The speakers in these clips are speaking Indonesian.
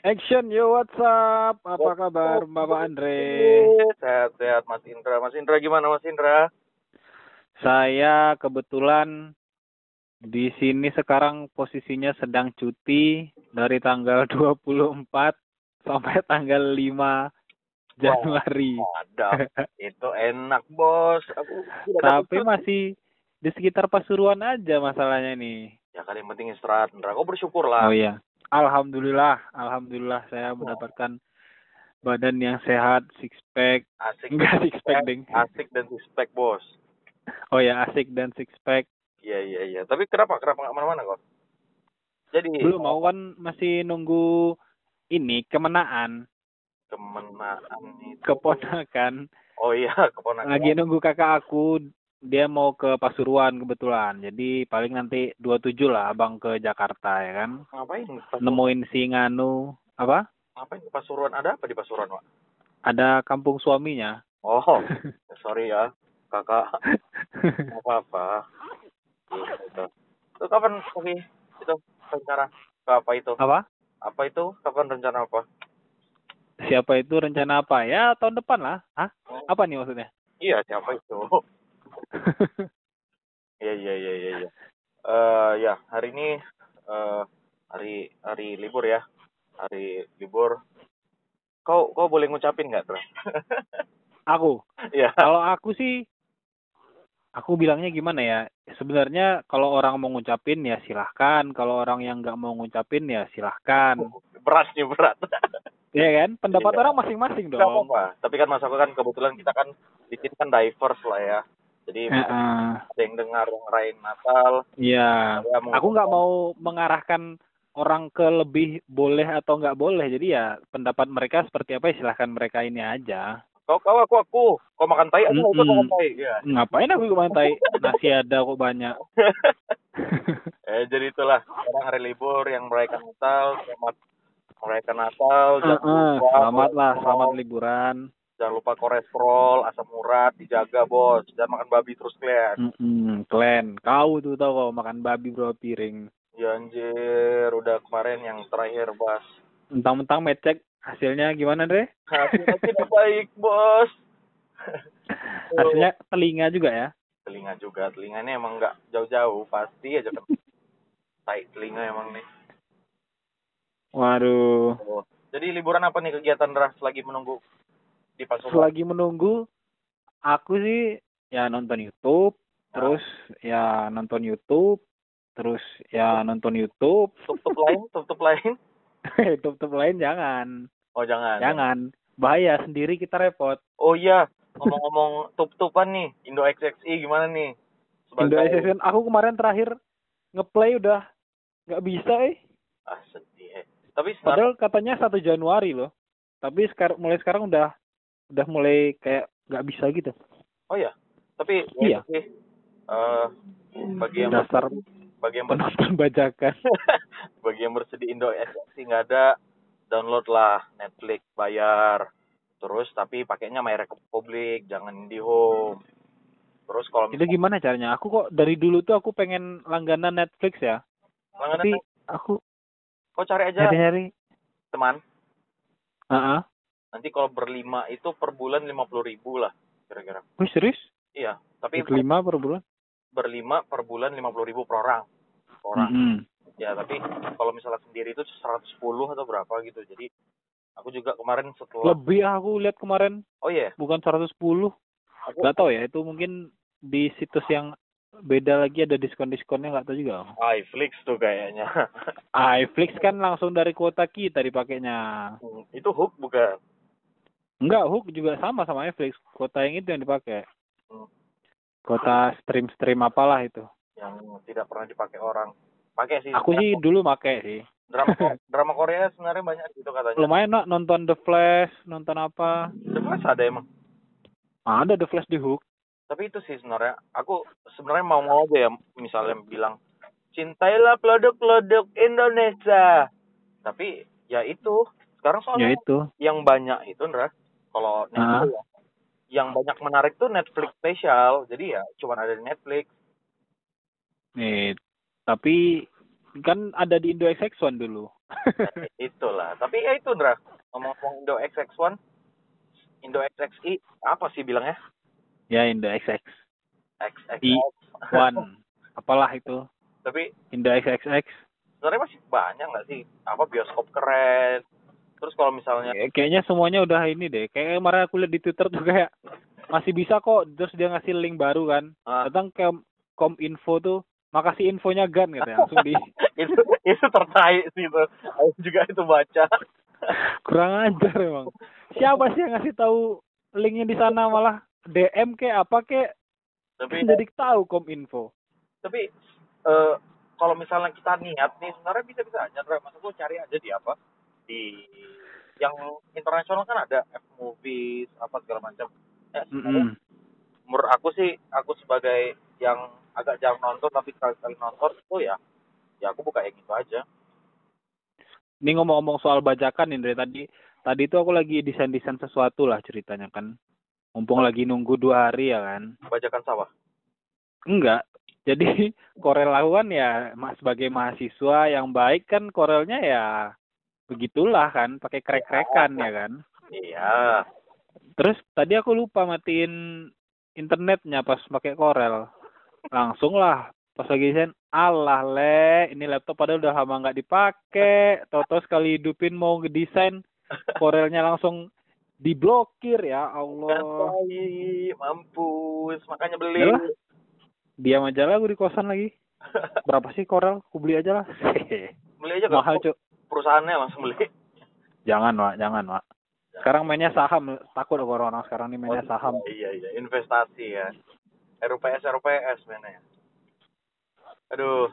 Action yo what's up? Apa kabar Bapak Andre? Sehat-sehat Mas Indra. Mas Indra gimana Mas Indra? Saya kebetulan di sini sekarang posisinya sedang cuti dari tanggal 24 sampai tanggal 5 Januari. Ada. Itu enak, Bos. Aku Tapi masih di sekitar Pasuruan aja masalahnya nih. Ya kan yang penting istirahat, Indra. Kau bersyukur lah. Oh iya. Alhamdulillah, alhamdulillah saya mendapatkan badan yang sehat, six pack. Asik. Enggak six pack, Ding. Asik dan suspek, Bos. Oh ya, asik dan six pack. Iya, iya, iya. Tapi kenapa? Kenapa nggak mana-mana kok? Jadi Belum mau kan masih nunggu ini kemenaan, kemenaan itu. keponakan. Oh iya, keponakan. Lagi nunggu kakak aku, dia mau ke Pasuruan kebetulan. Jadi paling nanti 27 lah abang ke Jakarta ya kan. Ngapain? Pasuruan? Nemuin si Nganu apa? Ngapain ke Pasuruan? Ada apa di Pasuruan, Pak? Ada kampung suaminya. Oh, sorry ya, kakak. Apa-apa. Gitu, itu. Itu kapan Oke, itu rencana ke apa itu? apa? Apa itu? Kapan rencana apa? Siapa itu rencana apa? Ya tahun depan lah. Hah? Apa nih maksudnya? Iya, siapa itu? Iya, iya, iya, iya, iya. Eh, ya, hari ini eh hari hari libur ya. Hari libur. Kau kau boleh ngucapin nggak, Tra? aku. Iya. Kalau aku sih aku bilangnya gimana ya? Sebenarnya kalau orang mau ngucapin ya silahkan. Kalau orang yang nggak mau ngucapin ya silahkan. Berat nih, berat. Iya kan? Pendapat Iya. orang masing-masing dong. apa-apa. Tapi kan masa kan kebetulan kita kan di sini kan diverse lah ya. Jadi Heeh. ada yang dengar ngerayain Natal. Iya. yang Aku nggak mau mengarahkan orang ke lebih boleh atau nggak boleh. Jadi ya pendapat mereka seperti apa ya silahkan mereka ini aja. Kau kau aku aku. Kau makan tai, aku mau makan tai. Ya. Ngapain aku mantai? Nasi ada kok banyak. eh jadi itulah sekarang hari libur yang merayakan Natal, selamat merayakan Natal. Heeh, lupa selamat lah, selamat liburan. Jangan lupa kolesterol, asam urat dijaga bos. Jangan makan babi terus kalian. Mm klen. Kau tuh tau kau makan babi berapa piring. Ya anjir, udah kemarin yang terakhir bos. Mentang-mentang mecek hasilnya gimana deh? Hasilnya tidak baik bos. Hasilnya telinga juga ya. telinga juga telinganya emang nggak jauh-jauh pasti aja kan tai telinga emang nih Waduh. Oh. jadi liburan apa nih kegiatan Ras lagi menunggu di Pasuruan Selagi menunggu, aku sih ya nonton YouTube, terus ya nonton YouTube, terus ya nonton YouTube. tutup lain tutup lain YouTube lain jangan, oh jangan jangan. Bahaya sendiri kita repot. oh iya ngomong-ngomong tup-tupan nih Indo XXI gimana nih Indo SSN, aku kemarin terakhir ngeplay udah nggak bisa eh. ah sedih eh. tapi sekarang Padahal katanya 1 Januari loh. Tapi sekarang mulai sekarang udah udah mulai kayak nggak bisa gitu. oh ya tapi Iya. ya itu sih eh, bagi yang Dasar bagi yang penonton bajakan. bagi yang bersedia Indo XXI nggak ada download lah Netflix bayar terus tapi pakainya My Republic jangan IndiHome terus kalau Itu gimana caranya? Aku kok dari dulu tuh aku pengen langganan Netflix ya. langganan Tapi aku kau cari aja nyari-nyari. teman Heeh. Nanti kalau berlima itu per bulan lima puluh ribu lah kira-kira Wih serius? iya tapi Lima per bulan? berlima per bulan lima puluh ribu per orang Per orang Mm-mm. ya tapi kalau misalnya sendiri itu 110 atau berapa gitu jadi aku juga kemarin setelah Lebih aku lihat kemarin oh iya bukan 110. aku Gak tahu ya itu mungkin di situs yang beda lagi ada diskon-diskonnya nggak tahu juga. iFlix tuh kayaknya iFlix kan langsung dari kuota kita dipakainya. Hmm, itu hook bukan Enggak, Hook juga sama sama Netflix. Kuota yang itu yang dipakai. Hmm. Kuota stream-stream apalah itu. yang tidak pernah dipakai orang pakai sih Aku sih dulu make sih. drama drama Korea sebenarnya banyak gitu katanya Lumayan nak nonton The Flash, nonton apa. The Flash ada emang Ada The Flash di Hook. tapi itu sih sebenarnya aku sebenarnya mau mau aja ya misalnya bilang cintailah produk-produk Indonesia tapi ya itu sekarang Ya soalnya itu. yang banyak itu Ndra kalau Ah. Netflix ya, yang banyak menarik tuh Netflix spesial jadi ya cuma ada di Netflix Nih, tapi Kan ada di Indo XX1 dulu. Itulah. Tapi ya itu, Ndra. Ngomong-ngomong Indo XX1, Indo XXI, apa sih bilangnya? ya Indo XX. XXX. I One. Apalah itu. Tapi Indo XXX. sebenarnya masih banyak nggak sih? Apa bioskop keren? Terus kalau misalnya Ya, kayaknya semuanya udah ini deh. Kayak kemarin aku lihat di Twitter tuh kayak masih bisa kok. Terus dia ngasih link baru kan. ah, Datang ke Kominfo tuh. Makasih infonya Gan katanya. Langsung di itu itu tertarik sih itu. Aku juga itu baca. kurang ajar emang. Siapa sih yang ngasih tahu linknya di sana malah DM kayak apa kayak Tapi jadi tahu Kominfo. tapi eh kalau misalnya kita niat nih sebenarnya bisa bisa aja Ndra. masa gue cari aja di apa di yang internasional kan ada F movies apa segala macam ya sebenarnya Mm-mm. menurut aku sih aku sebagai yang agak jarang nonton tapi sekali sekali nonton itu ya ya aku buka yang gitu aja Ini ngomong-ngomong soal bajakan nih dari tadi. Tadi itu aku lagi desain-desain sesuatu lah ceritanya kan. Mumpung lagi nunggu dua hari ya kan. bajakan sawah Enggak. Jadi Korel kan ya ma- sebagai mahasiswa yang baik kan Korelnya ya begitulah kan, pakai krek-krekan ya kan. iya Terus tadi aku lupa matiin internetnya pas pakai Corel. Langsung lah pas lagi desain, alah le, ini laptop padahal udah lama nggak dipakai. Toto sekali hidupin mau ngedesain, Corelnya langsung diblokir ya Allah. Gantai, mampus makanya beli Yalah. Diam aja lah gue di kosan lagi. Berapa sih Corel? Aku beli aja lah. beli aja Mahal cuk. Perusahaannya langsung beli Jangan Wak, jangan Wak. Sekarang mainnya saham, takut aku orang-orang sekarang nih mainnya saham. iya iya investasi ya RUPS RUPS mainnya aduh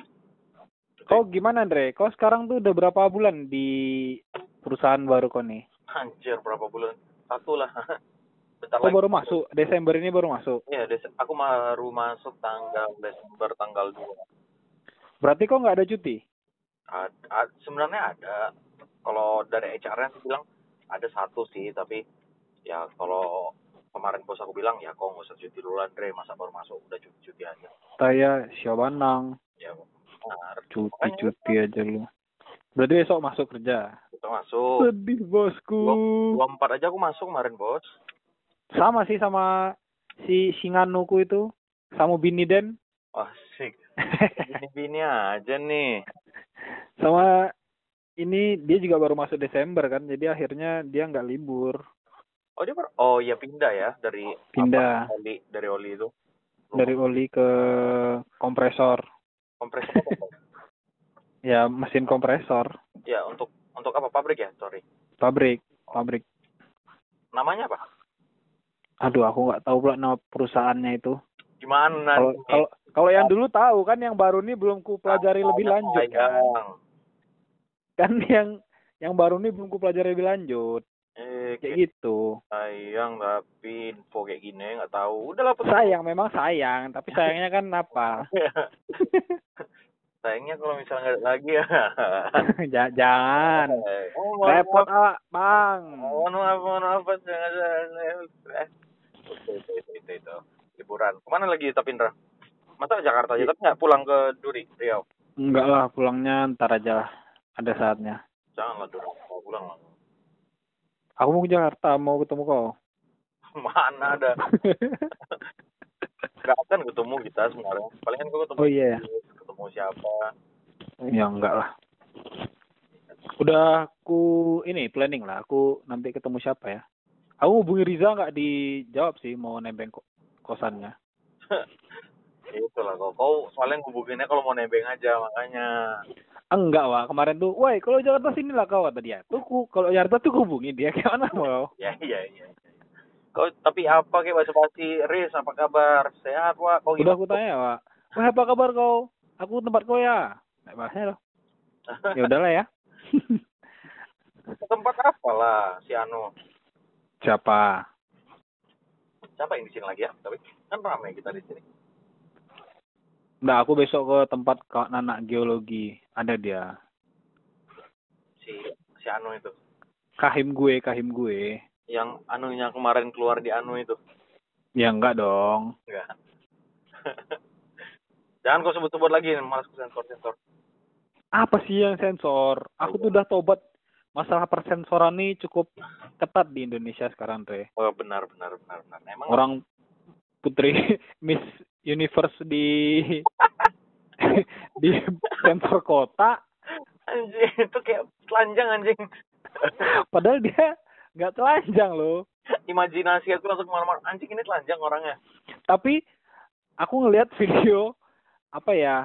Kau gimana Andre? Kau sekarang tuh udah berapa bulan di perusahaan baru kau nih? Anjir berapa bulan? Satu lah. Bentar Kau lagi. baru masuk Desember ini baru masuk. Iya, Des- aku baru masuk tanggal Desember tanggal 2. Berarti kau nggak ada cuti? Ad- ad- sebenarnya ada. Kalau dari HR-nya sih bilang ada satu sih, tapi ya kalau kemarin bos aku bilang ya kok nggak usah cuti dulu Andre, masa baru masuk udah cuti-cuti aja. Saya Syabanang, Ya benar. cuti-cuti aja lu. Berarti besok masuk kerja. Kita masuk. Sedih bosku. Dua empat aja aku masuk kemarin bos. Sama sih sama si Singanuku itu, sama Bini Den. Sik. Bini-bini aja nih. sama ini dia juga baru masuk Desember kan, jadi akhirnya dia nggak libur. Oh dia baru, oh iya pindah ya dari Pindah. apa, oli dari oli itu. Dari oli ke kompresor. kompresor? Ya mesin kompresor, ya untuk untuk apa pabrik ya sorry pabrik, pabrik. namanya apa Aduh, aku nggak tahu pula nama perusahaannya itu. gimana Kalau? Kalau yang dulu tahu kan, yang baru ini belum ku pelajari lebih lanjut kan. Kan yang yang baru ini belum ku pelajari lebih lanjut. eh Kayak gitu. sayang tapi info kayak gini nggak tahu udahlah put- Sayang memang sayang, tapi sayangnya kan apa? sayangnya kalau misalnya nggak lagi ya Ja- Jangan. oh, Repot awak, Bang. mohon maaf mohon maaf jangan eh itu itu, itu, itu. liburan ke mana lagi tapi Indra masa ke Jakarta aja tapi nggak pulang ke Duri Riau Enggak lah, pulangnya ntar aja lah. Ada saatnya. janganlah Duri mau pulang lah Aku mau ke Jakarta, mau ketemu kau. mana ada nggak akan ketemu kita sebenarnya palingan gue ketemu Oh iya. ketemu siapa Ya enggak lah. Udah aku ini planning lah. Aku nanti ketemu siapa ya. Aku hubungi Riza nggak dijawab sih mau nembeng ko- kosannya. itu lah kau kau soalnya hubunginnya kalau mau nebeng aja makanya Enggak wah kemarin tuh, woi kalau Jakarta sini lah kau kata dia. Tuh kalau Jakarta tuh hubungi dia kayak mana mau? ya iya iya kau tapi apa kayak bahasa basi Riz apa kabar sehat wa kau Udah aku tanya wah, wah apa kabar kau? Aku tempat kau ya. Nggak bahasnya loh. Ya udahlah ya. tempat apa lah si Anu Siapa? siapa yang di sini lagi ya tapi kan ramai kita di sini Nggak, aku besok ke tempat kak anak geologi. Ada dia. si si Anu itu Kahim gue, kahim gue. yang anunya kemarin keluar di Anu itu Ya enggak dong. enggak jangan kau sebut-sebut lagi malas ku sensor sensor apa sih yang sensor? Aku tuh udah tobat masalah persensoran ini cukup ketat di Indonesia sekarang, Dre. Oh, benar benar benar benar. Emang Orang putri Miss Universe di di sensor kota, anjing itu kayak telanjang anjing. padahal dia nggak telanjang loh. Imajinasi aku langsung ke mana-mana. Anjing ini telanjang orangnya. Tapi aku ngelihat video apa ya?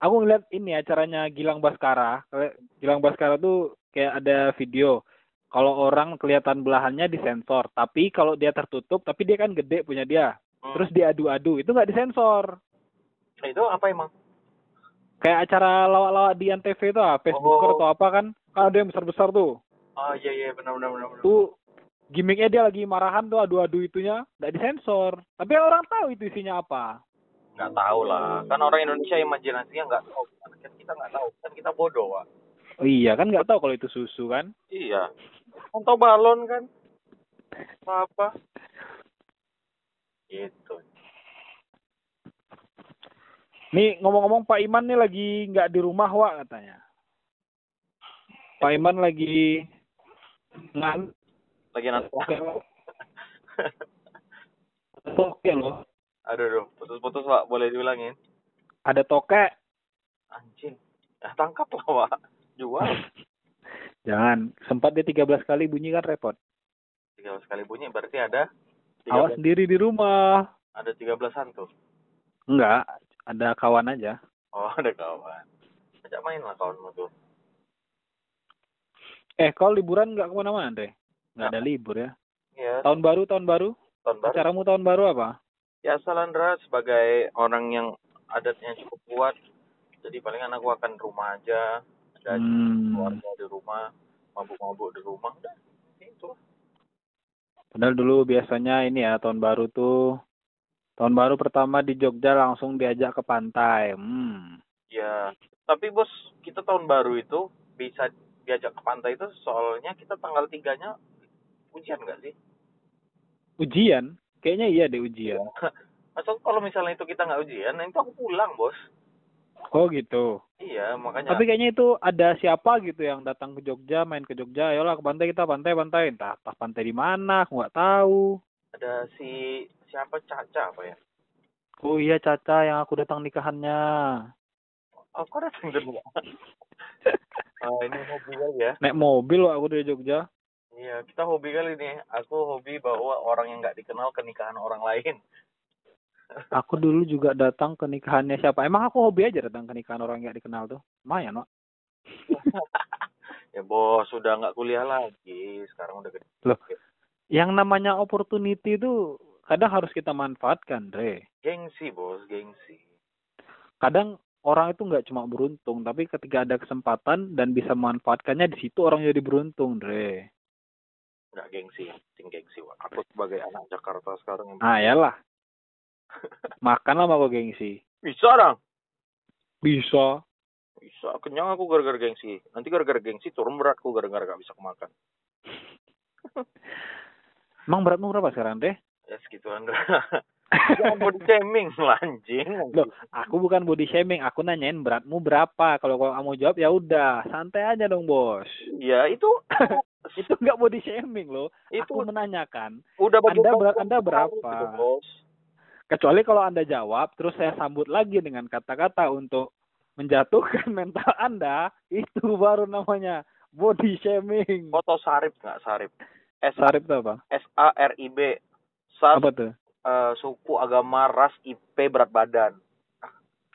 Aku ngeliat ini acaranya Gilang Baskara. Gilang Baskara tuh kayak ada video. Kalau orang kelihatan belahannya disensor, tapi kalau dia tertutup, tapi dia kan gede punya dia. Hmm. Terus diadu-adu, itu nggak disensor. itu apa emang? Kayak acara lawak-lawak di Antv itu ah, Facebooker Oh. atau apa kan? Kan ada yang besar-besar tuh. Oh iya iya benar benar benar. benar. Tuh gimmicknya dia lagi marahan tuh adu-adu itunya, nggak disensor. Tapi orang tahu itu isinya apa. Nggak tahu lah. Kan orang Indonesia imajinasinya nggak tahu. Kan kita nggak tahu. Kan kita bodoh, Pak. Oh iya kan nggak tahu kalau itu susu kan? Iya. Atau balon kan? Apa? Gitu. Nih ngomong-ngomong Pak Iman nih lagi nggak di rumah Wak katanya. Pak Iman lagi ngan Lagi nanti. toke loh. Aduh, aduh. Putus-putus, Pak. Boleh diulangin? Ada toke. Anjing. Ya, tangkap lah, Pak. Jual. Jangan. Sempat dia 13 kali bunyi kan repot. 13 kali bunyi berarti ada Awas 13, sendiri di rumah. ada 13 hantu. Enggak. Ada kawan aja. Oh, ada kawan. Ajak main lah kawanmu tuh. Eh kalau liburan nggak ke mana-mana deh. Nggak ada libur ya. Iya, Tahun baru, tahun baru. tahun baru. Acaramu tahun baru apa? Ya, Salandra sebagai orang yang adatnya cukup kuat, jadi palingan aku akan rumah aja, ada Hmm. keluarga di rumah, mabuk-mabuk di rumah, udah. Itu. Padahal dulu biasanya ini ya tahun baru tuh tahun baru pertama di Jogja langsung diajak ke pantai. Hmm. Ya, tapi bos, kita tahun baru itu bisa diajak ke pantai itu soalnya kita tanggal tiganya ujian nggak sih? Ujian? Kayaknya iya deh ujian. Masa kalau misalnya itu kita nggak ujian, itu aku pulang bos. Oh gitu. Iya, makanya. Tapi kayaknya itu ada siapa gitu yang datang ke Jogja, main ke Jogja, ayolah ke pantai kita pantai pantai. Entah entah pantai di mana, aku nggak tahu. ada si siapa Caca apa ya? Oh iya Caca yang aku datang nikahannya. Oh, kok datang dulu? Ah, ini hobi kali ya. Naik mobil loh aku dari Jogja. Iya, kita hobi kali nih. Aku hobi bawa orang yang nggak dikenal ke nikahan orang lain. Aku dulu juga datang ke nikahannya siapa? Emang aku hobi aja datang ke nikahan orang yang nggak dikenal tuh. Lumayan, Wak. ya bos, sudah nggak kuliah lagi. Sekarang udah gede. Loh. Yang namanya opportunity itu kadang harus kita manfaatkan, Dre. Gengsi bos, gengsi. Kadang orang itu nggak cuma beruntung, tapi ketika ada kesempatan dan bisa memanfaatkannya di situ orang jadi beruntung, Dre. Nggak gengsi, penting gengsi. Wak. Aku sebagai anak Jakarta sekarang yang Ah, yalah. Makanlah sama kau gengsi. bisa dong. Bisa. Bisa, kenyang aku gara-gara gengsi. Nanti gara-gara gengsi turun beratku gara-gara gak bisa kemakan. Emang beratmu berapa sekarang, Dre? Ya segituan. Jangan body shaming, lanjing. Loh, aku bukan body shaming, aku nanyain beratmu berapa. Kalau kamu jawab ya udah, santai aja dong, Bos. Ya itu itu nggak body shaming loh. itu Aku menanyakan. udah Anda berat Anda berapa? gitu, bos. Kecuali kalau Anda jawab, terus saya sambut lagi dengan kata-kata untuk menjatuhkan mental Anda, itu baru namanya body shaming. Foto sarip nggak sarip? S Sarip itu apa? S A R I B. Apa tuh? eh, suku agama ras IP berat badan.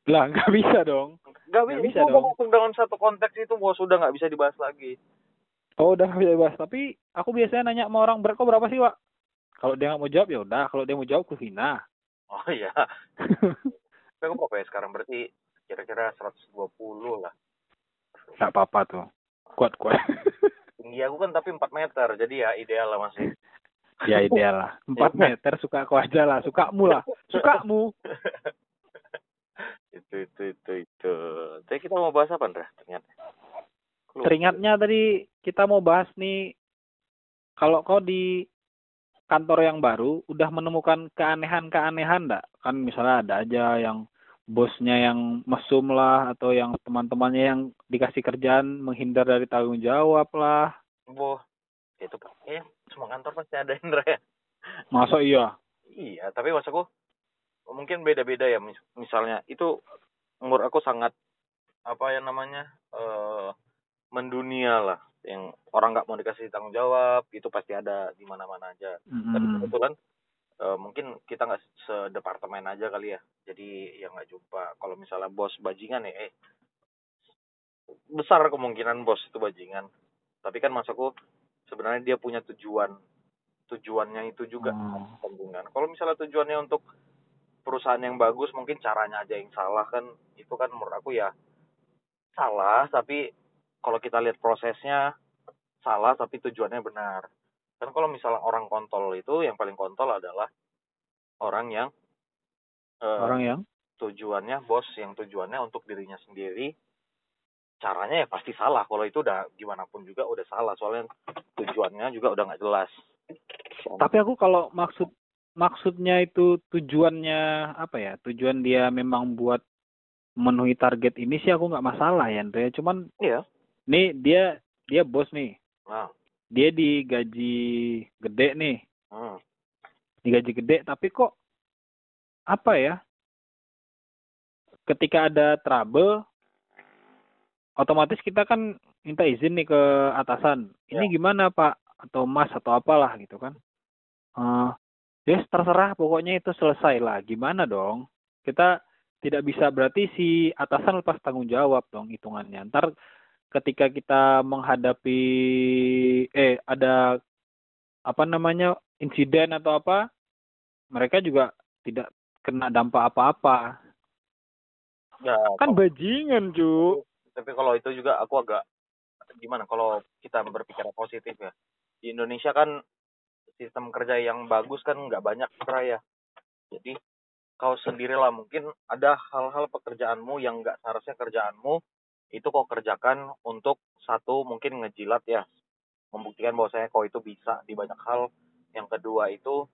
Lah, nggak bisa dong. Gak Nggak bisa, bisa itu dong. masuk dalam satu konteks itu bos sudah nggak bisa dibahas lagi. Oh, udah nggak bisa dibahas. Tapi aku biasanya nanya sama orang berat kok berapa sih, Wak? Kalau dia nggak mau jawab ya udah. Kalau dia mau jawab aku hina. Oh iya. Tapi aku berapa ya sekarang berarti kira-kira 120 lah. Nggak apa-apa tuh. Kuat-kuat. Tinggi aku kan tapi 4 meter, jadi ya ideal lah masih. ya ideal lah. 4 meter suka aku aja lah. Sukamu lah. Sukamu. itu itu itu itu. Tapi kita mau bahas apa, Andra? Ternyata. Teringatnya tadi kita mau bahas nih kalau kau di kantor yang baru udah menemukan keanehan-keanehan enggak? Kan misalnya ada aja yang bosnya yang mesum lah atau yang teman-temannya yang dikasih kerjaan menghindar dari tanggung jawab lah. Boh, itu ya semua kantor pasti ada Indra ya. Masa iya? Iya, tapi maksudku mungkin beda-beda ya. Mis- Misalnya itu menurut aku sangat apa ya namanya eh mendunia lah. Yang orang nggak mau dikasih tanggung jawab itu pasti ada di mana-mana aja. Tapi Mm-mm. kebetulan eh, mungkin kita nggak sedepartemen aja kali ya. Jadi ya nggak jumpa. Kalau misalnya bos bajingan ya, eh besar kemungkinan bos itu bajingan. Tapi kan maksudku sebenarnya dia punya tujuan. Tujuannya itu juga Oh. kepentingan. Kalau misalnya tujuannya untuk perusahaan yang bagus, mungkin caranya aja yang salah kan. Itu kan menurut aku ya salah. Tapi kalau kita lihat prosesnya salah, tapi tujuannya benar. Kan kalau misalnya orang kontol itu yang paling kontol adalah orang yang eh, Orang yang tujuannya bos yang tujuannya untuk dirinya sendiri caranya ya pasti salah kalau itu udah gimana pun juga udah salah soalnya tujuannya juga udah nggak jelas Tapi aku kalau maksud maksudnya itu tujuannya apa ya? Tujuan dia memang buat memenuhi target ini sih aku nggak masalah ya, Andre. Cuman iya nih dia dia bos nih. nah Dia digaji gede nih. hmm. Digaji gede tapi kok apa ya? Ketika ada trouble otomatis kita kan minta izin nih ke atasan. Ini gimana, Pak? Atau Mas atau apalah gitu kan. Eh, ya terserah pokoknya itu selesai lah. Gimana dong? Kita tidak bisa berarti si atasan lepas tanggung jawab dong hitungannya. Ntar ketika kita menghadapi eh ada apa namanya insiden atau apa, mereka juga tidak kena dampak apa-apa. ya Kan kalau- bajingan, Ju. tapi kalau itu juga aku agak gimana kalau kita berpikir positif ya di Indonesia kan sistem kerja yang bagus kan nggak banyak ya jadi kau sendirilah mungkin ada hal-hal pekerjaanmu yang nggak seharusnya kerjaanmu itu kau kerjakan untuk satu mungkin ngejilat ya. Membuktikan bahwasanya kau itu bisa di banyak hal. Yang kedua itu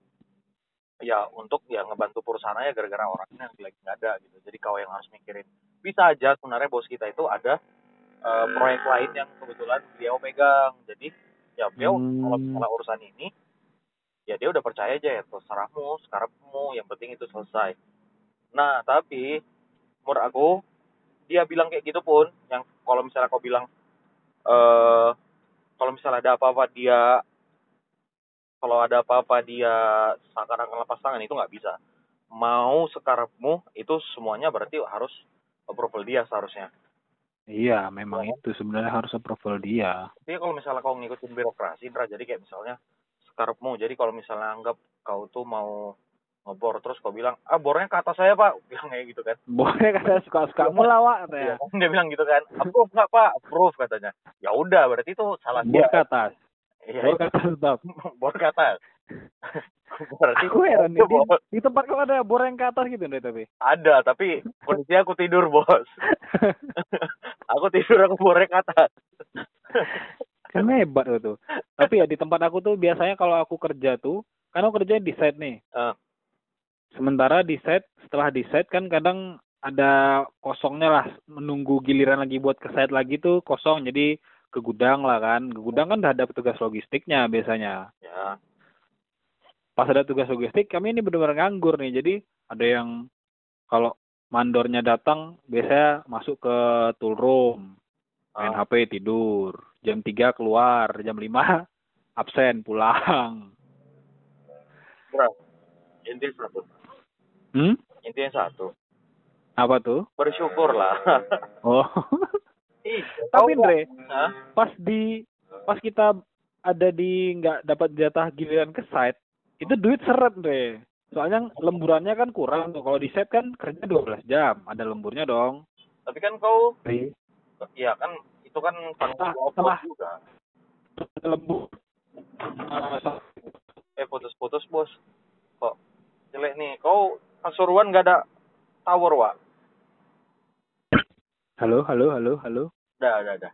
ya untuk ya ngebantu perusahaan aja gara-gara orangnya lagi nggak ada gitu. Jadi kau yang harus mikirin. Bisa aja sebenarnya bos kita itu ada eh, proyek lain yang kebetulan beliau pegang. Jadi ya beliau Hmm. kalau misalnya urusan ini ya dia udah percaya aja ya terserahmu sekarangmu yang penting itu selesai. Nah tapi menurut aku dia bilang kayak gitu pun yang kalau misalnya kau bilang eh kalau misalnya ada apa-apa dia kalau ada apa-apa dia seakan-akan lepas tangan itu nggak bisa mau sekarangmu itu semuanya berarti harus approval dia seharusnya Iya, memang itu sebenarnya harus approval dia. Tapi kalau misalnya kau ngikutin birokrasi, Indra, jadi kayak misalnya sekarangmu, jadi kalau misalnya anggap kau tuh mau ngebor, terus kau bilang, ah bornya ke atas saya pak, bilang kayak gitu kan. Boleh kata suka-suka mula, Wak, katanya. Iya, Dia bilang gitu kan, approve nggak pak, approve katanya. Ya udah, berarti itu salah Bor dia. ke atas. Iya, Bor ke atas, Bab. bor ke atas. berarti Aku heran nih, bor- di, di tempat kau ada bor yang ke atas gitu deh tapi. ada, tapi kondisinya aku tidur bos. aku tidur, aku bornya ke atas. kan hebat itu. Tapi ya di tempat aku tuh biasanya kalau aku kerja tuh, kan aku kerja di site nih. Ah. Sementara di site, setelah di site kan kadang ada kosongnya lah, menunggu giliran lagi buat ke site lagi tuh kosong. Jadi ke gudang lah kan. Ke gudang kan udah ada petugas logistiknya biasanya. Ya, pas ada tugas logistik kami ini benar-benar nganggur nih jadi ada yang kalau mandornya datang biasanya masuk ke tool room main Ah. HP tidur jam 3 keluar jam 5 absen pulang Bro, intinya satu. Hmm Intinya satu. apa tuh Bersyukur lah. oh tapi Andre pas di pas kita ada di nggak dapat jatah giliran ke site itu duit seret Andre soalnya lemburannya kan kurang tuh kalau di site kan kerja 12 jam ada lemburnya dong Tapi kan kau, Iya. ya kan itu kan tanggung Ah, juga. lembur Eh putus-putus bos. Kok jelek nih. Kau Pasuruan gak ada tower wa? halo halo halo halo Udah, udah, udah.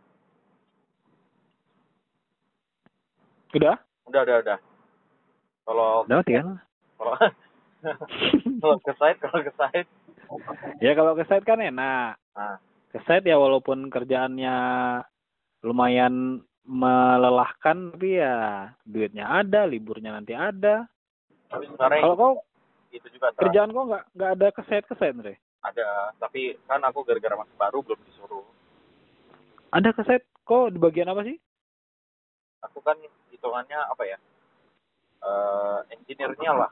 udah Udah, udah, udah. Kalau udah mati kan kalau kalau ke site, kalau ke site ya kalau ke site kan enak. Nah, Ke site ya walaupun kerjaannya lumayan melelahkan tapi ya duitnya ada, liburnya nanti ada. Kalau kau itu juga Tra. kerjaan kau nggak nggak ada ke site ke site Andre? ada tapi kan aku gara-gara masih baru belum disuruh Ada ke site kau di bagian apa sih? aku kan hitungannya apa ya eh engineer-nya lah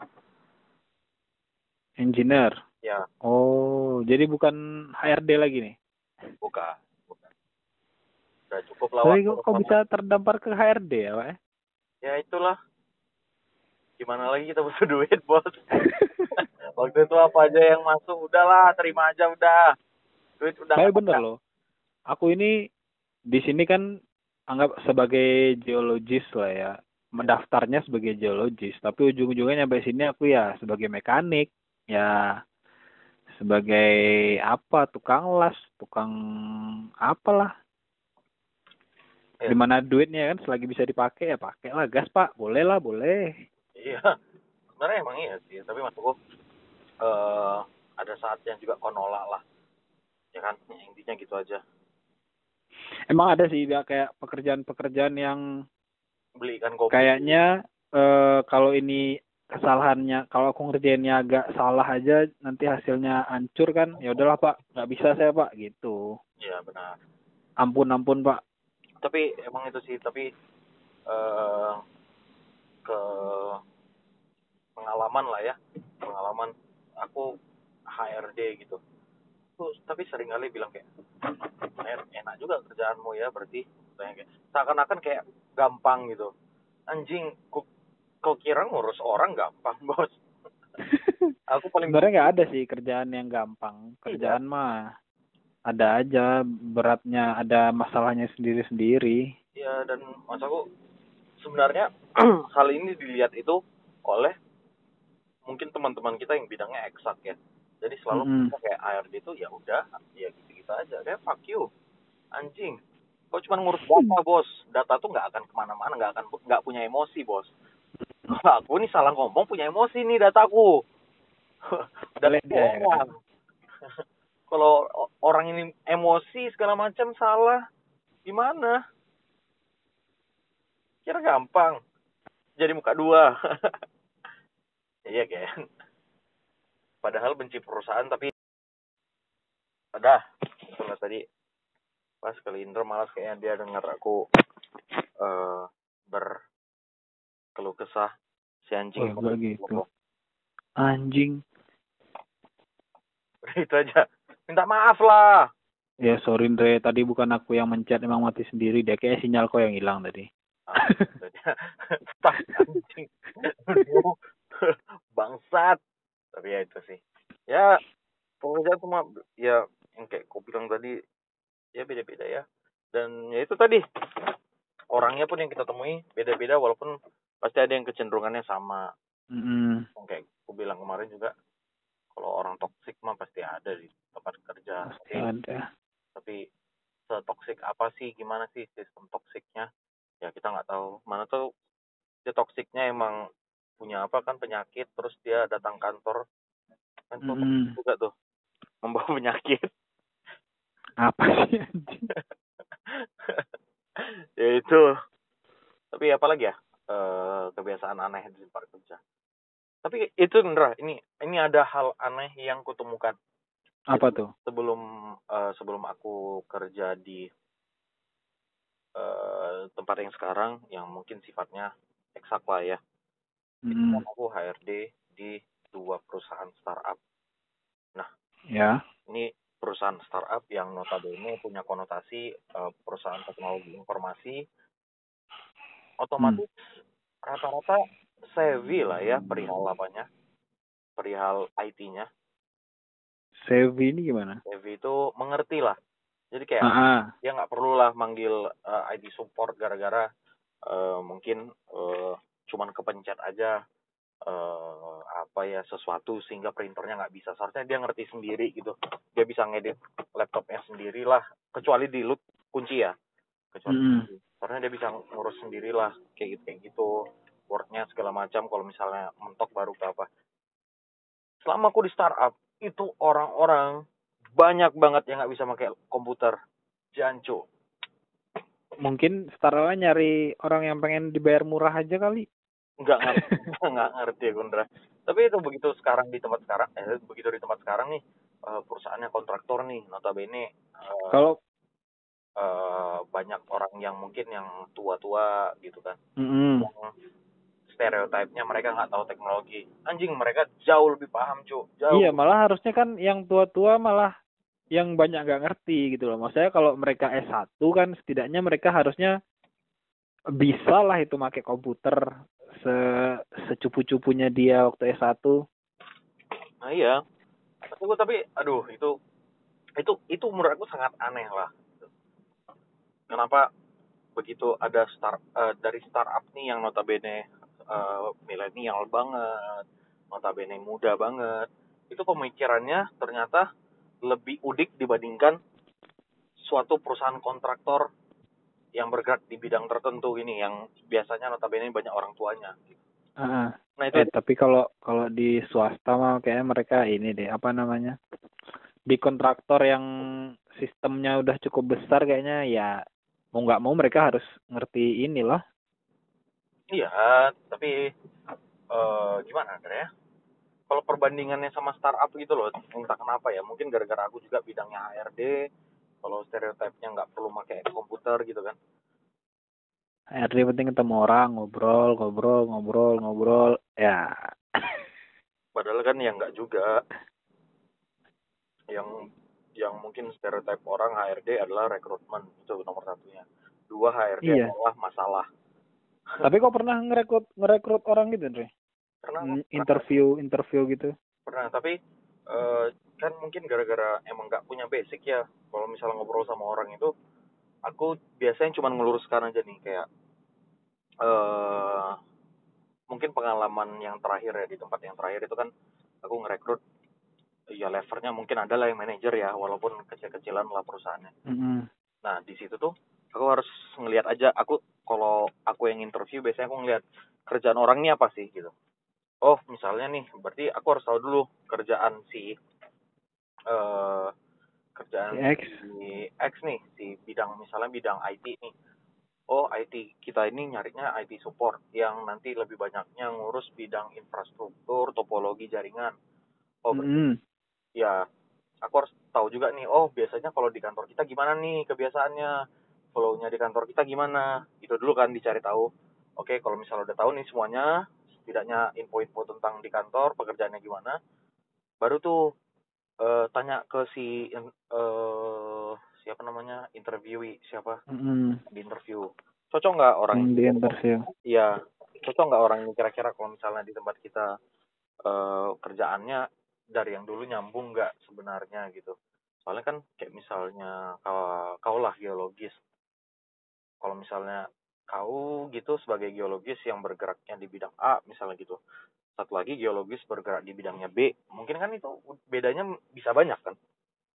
Engineer. ya Oh, jadi bukan HRD lagi nih. bukan bukan udah cukup lah Tapi kok, kok bisa terdampar ke HRD ya, Pak? ya? ya itulah gimana lagi kita butuh duit bos waktu itu apa aja yang masuk udahlah terima aja udah duit udah Tapi bener loh. Aku ini di sini kan anggap sebagai geologis lah ya. Mendaftarnya sebagai geologis, tapi ujung-ujungnya nyampe sini aku ya sebagai mekanik, ya sebagai apa tukang las, tukang apalah. Ya. Di mana duitnya kan selagi bisa dipakai ya pakai lah gas pak, boleh lah boleh. Iya. Sebenarnya emang iya sih tapi maksudku eh ada saatnya juga kau nolak lah. Ya kan? Intinya gitu aja. Emang ada sih ya, kayak pekerjaan-pekerjaan yang belikan kopi. kayaknya eh kalau ini kesalahannya kalau aku ngerjainnya agak salah aja nanti hasilnya hancur kan ya udahlah pak. Nggak bisa saya pak gitu. Iya benar. Ampun ampun pak. Tapi emang itu sih tapi eh ke pengalaman lah ya. Pengalaman aku HRD gitu. Tuh tapi sering kali bilang kayak "Eh, enak juga kerjaanmu ya berarti. Kayak seakan-akan kayak gampang gitu. Anjing kok kau kira ngurus orang gampang bos? Aku paling sebenarnya nggak ada sih kerjaan yang gampang. Kerjaan mah ada aja beratnya ada masalahnya sendiri sendiri ya dan masaku sebenarnya hal ini dilihat itu oleh mungkin teman-teman kita yang bidangnya eksak ya. Jadi selalu kita kayak ARD itu ya udah ya gitu-gitu aja. Kayak fuck you anjing. Kau cuma ngurus data bos. Data tuh nggak akan ke mana-mana nggak akan nggak punya emosi bos. Kalau aku nih salah ngomong punya emosi nih dataku. Dan Boleh deh. orang kalau orang ini emosi segala macam salah gimana kira gampang. Jadi muka dua. Iya kan padahal benci perusahaan tapi udah itulah tadi pas kali Indro malas kayaknya dia dengar aku eh berkeluh kesah. Si anjing Oh, gitu. anjing. Itu aja. Minta maaf lah. Ya sorry Andre. Tadi bukan aku yang mencet emang mati sendiri. Dia kayak sinyal kau yang hilang tadi Tak, anjing bangsat. Tapi ya itu sih. Ya pekerjaan semua ya yang kayak kau bilang tadi ya beda-beda ya. Dan ya itu tadi. Orangnya pun yang kita temui beda-beda walaupun pasti ada yang kecenderungannya sama. Yang kayak aku bilang kemarin juga kalau orang toksik mah pasti ada di tempat kerja. Pasti ada. Tapi setoksik apa sih? Gimana sih sistem toksiknya ya kita nggak tahu. Mana tuh dia toksiknya emang punya apa kan penyakit terus dia datang kantor. Kan Mm-mm. juga tuh membawa penyakit. Apa sih ya itu. Tapi apalagi ya eh kebiasaan aneh di tempat kerja. Tapi itu Indra ini ini ada hal aneh yang kutemukan. Apa tuh? Sebelum eh, sebelum aku kerja di eh, tempat yang sekarang yang mungkin sifatnya eksak lah ya. Mm, aku HRD di dua perusahaan startup. Ya. ini perusahaan startup yang notabene punya konotasi eh, perusahaan teknologi informasi otomatis rata-rata savvy lah ya perihal apanya perihal IT-nya Sevi ini gimana? Savvy itu mengerti lah jadi kayak ah ah. dia nggak perlu lah manggil eh, IT support gara-gara eh, mungkin eh, cuman kepencet aja eh, apa ya sesuatu sehingga printernya nggak bisa seharusnya dia ngerti sendiri gitu dia bisa ngedit laptopnya sendiri lah kecuali di loot kunci ya kecuali Mm-mm. kunci. seharusnya dia bisa ngurus sendiri lah kayak gitu kayak gitu wordnya segala macam kalau misalnya mentok baru ke apa selama aku di startup itu orang-orang banyak banget yang nggak bisa pakai komputer. Jancu Mungkin Starla nyari orang yang pengen dibayar murah aja kali. nggak ngerti. Nggak ngerti ya Gundra tapi itu begitu sekarang di tempat sekarang eh begitu di tempat sekarang nih eh, perusahaannya kontraktor nih notabene eh, Kalau eh, banyak orang yang mungkin yang tua-tua gitu kan. Mm-mm. yang stereotipnya mereka nggak tahu teknologi. Anjing mereka jauh lebih paham cu. Jauh. Iya, malah harusnya kan yang tua-tua malah yang banyak nggak ngerti gitu loh. Maksudnya kalau mereka S1 kan setidaknya mereka harusnya bisa lah itu pakai komputer se secupu-cupunya dia waktu S1. nah iya. Tapi tapi aduh itu itu itu menurut aku sangat aneh lah. Kenapa begitu ada start eh, dari startup nih yang notabene eh, milenial banget notabene muda banget itu pemikirannya ternyata lebih udik dibandingkan suatu perusahaan kontraktor yang bergerak di bidang tertentu ini yang biasanya notabene banyak orang tuanya Heeh. nah itu Eh, tapi kalau kalau di swasta mah kayaknya mereka ini deh, apa namanya? Di kontraktor yang sistemnya udah cukup besar kayaknya ya mau nggak mau mereka harus ngerti inilah. Iya, tapi eh gimana Andre ya? Kalau perbandingannya sama startup gitu loh, entah kenapa ya, mungkin gara-gara aku juga bidangnya HRD, kalau stereotipnya nggak perlu pakai komputer gitu kan. HRD penting ketemu orang, ngobrol, ngobrol, ngobrol, ngobrol. Ya, Padahal kan ya nggak juga. Yang yang mungkin stereotip orang HRD adalah rekrutmen itu nomor satunya. Dua HRD Iya. adalah masalah. Tapi kok pernah ngerekrut ngerekrut orang gitu, Andre? Mm, Interview, interview gitu. pernah tapi eh, kan mungkin gara-gara emang nggak punya basic ya kalau misalnya ngobrol sama orang itu aku biasanya cuma ngeluruskan aja nih kayak eh mungkin pengalaman yang terakhir ya di tempat yang terakhir itu kan aku ngerekrut ya levelnya mungkin ada lah yang manajer ya walaupun kecil-kecilan lah perusahaannya Mm-mm. nah di situ tuh aku harus ngelihat aja aku kalau aku yang interview biasanya aku ngelihat kerjaan orang ini apa sih gitu oh misalnya nih berarti aku harus tahu dulu kerjaan si eh kerjaan Si X. si X nih si bidang misalnya bidang IT nih oh IT kita ini nyarinya IT support yang nanti lebih banyaknya ngurus bidang infrastruktur topologi jaringan oh berarti Mm-mm. ya aku harus tahu juga nih oh biasanya kalau di kantor kita gimana nih kebiasaannya flow-nya di kantor kita gimana itu dulu kan dicari tahu oke kalau misalnya udah tahu nih semuanya setidaknya info-info tentang di kantor pekerjaannya gimana baru tuh eh, tanya ke si eh siapa namanya interviewee siapa Mm-mm. di interview cocok nggak orang Yang di interview. Iya, cocok nggak orang ini kira-kira kalau misalnya di tempat kita eh, kerjaannya dari yang dulu nyambung nggak sebenarnya gitu. Soalnya kan kayak misalnya kau, kau lah geologis. Kalau misalnya kau gitu sebagai geologis yang bergeraknya di bidang A misalnya gitu. Satu lagi geologis bergerak di bidangnya B. Mungkin kan itu bedanya bisa banyak kan.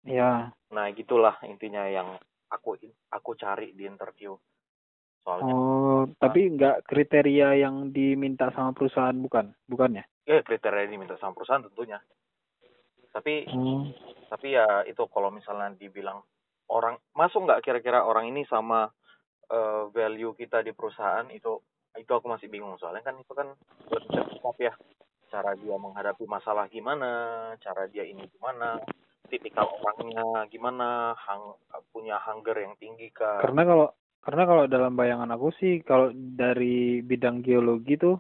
Ya. Nah, gitulah intinya yang aku aku cari di interview. Soalnya Oh, tapi nggak kriteria yang diminta sama perusahaan bukan? Bukan ya? ya kriteria ini minta sama perusahaan tentunya tapi Oh. tapi ya itu kalau misalnya dibilang orang masuk nggak kira-kira orang ini sama eh, value kita di perusahaan itu itu aku masih bingung. Soalnya kan itu kan cepat ya. Cara dia menghadapi masalah gimana cara dia ini gimana tipikal orangnya gimana hang, punya hunger yang tinggi kah? Karena kalau karena kalau dalam bayangan aku sih kalau dari bidang geologi tuh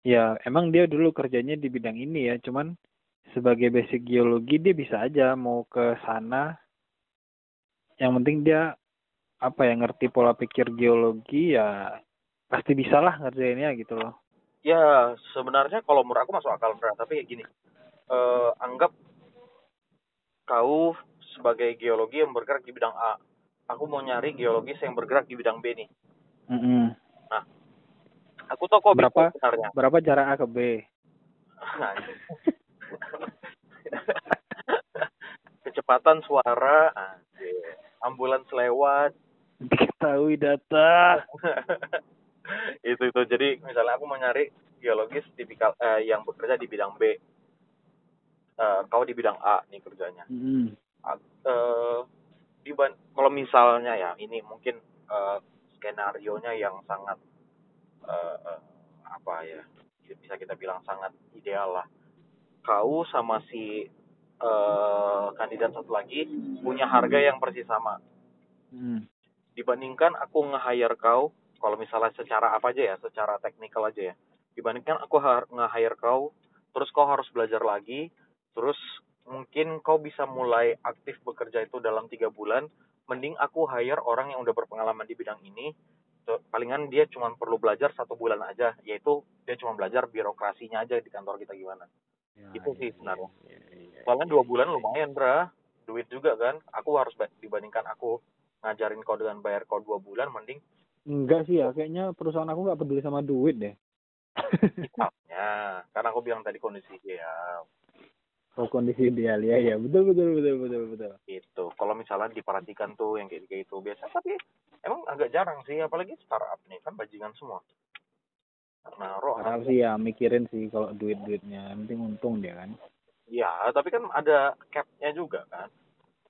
ya emang dia dulu kerjanya di bidang ini ya, cuman sebagai basic geologi dia bisa aja mau ke sana. Yang penting dia apa ya ngerti pola pikir geologi ya pasti bisa lah ngerjainnya gitu loh. ya sebenarnya kalau menurut aku masuk akal berat tapi kayak gini eh, anggap kau sebagai geologi yang bergerak di bidang A aku mau nyari geologis yang bergerak di bidang B nih Mm-mm. aku tahu kok Berapa? sebenarnya Berapa jarak A ke B? Anjing. kecepatan suara ambulans lewat Diketahui data. itu itu jadi misalnya aku mau nyari geologis tipikal eh, yang bekerja di bidang B eh, kau di bidang A nih kerjanya. Mm. eh di kalau misalnya ya ini mungkin eh, skenario nya yang sangat eh, eh, apa ya bisa kita bilang sangat ideal lah kau sama si eh, kandidat satu lagi punya harga yang persis sama Mm. Dibandingkan aku nge-hire kau kalau misalnya secara apa aja ya secara teknikal aja ya. Dibandingkan aku nge-hire kau terus kau harus belajar lagi terus mungkin kau bisa mulai aktif bekerja itu dalam tiga bulan mending aku hire orang yang udah berpengalaman di bidang ini. So, palingan dia cuma perlu belajar satu bulan aja yaitu dia cuma belajar birokrasinya aja di kantor kita gimana. Ya, Itu sih ya, sebenarnya. ya, ya, ya, ya, dua ya, bulan ya. lumayan bra duit juga kan. Aku harus ba- dibandingkan aku ngajarin kau dengan bayar kau dua bulan mending Enggak sih ya, kayaknya perusahaan aku nggak peduli sama duit deh. misalnya karena aku bilang tadi kondisi dia. Oh kondisi ideal ya ya betul betul betul betul betul. gitu. Kalau misalnya diperhatikan tuh yang kayak gitu biasa. Tapi emang agak jarang sih apalagi startup nih kan bajingan semua. Karena roh. Sih ya mikirin sih kalau duit duitnya, yang penting untung dia kan. ya tapi kan ada capnya juga kan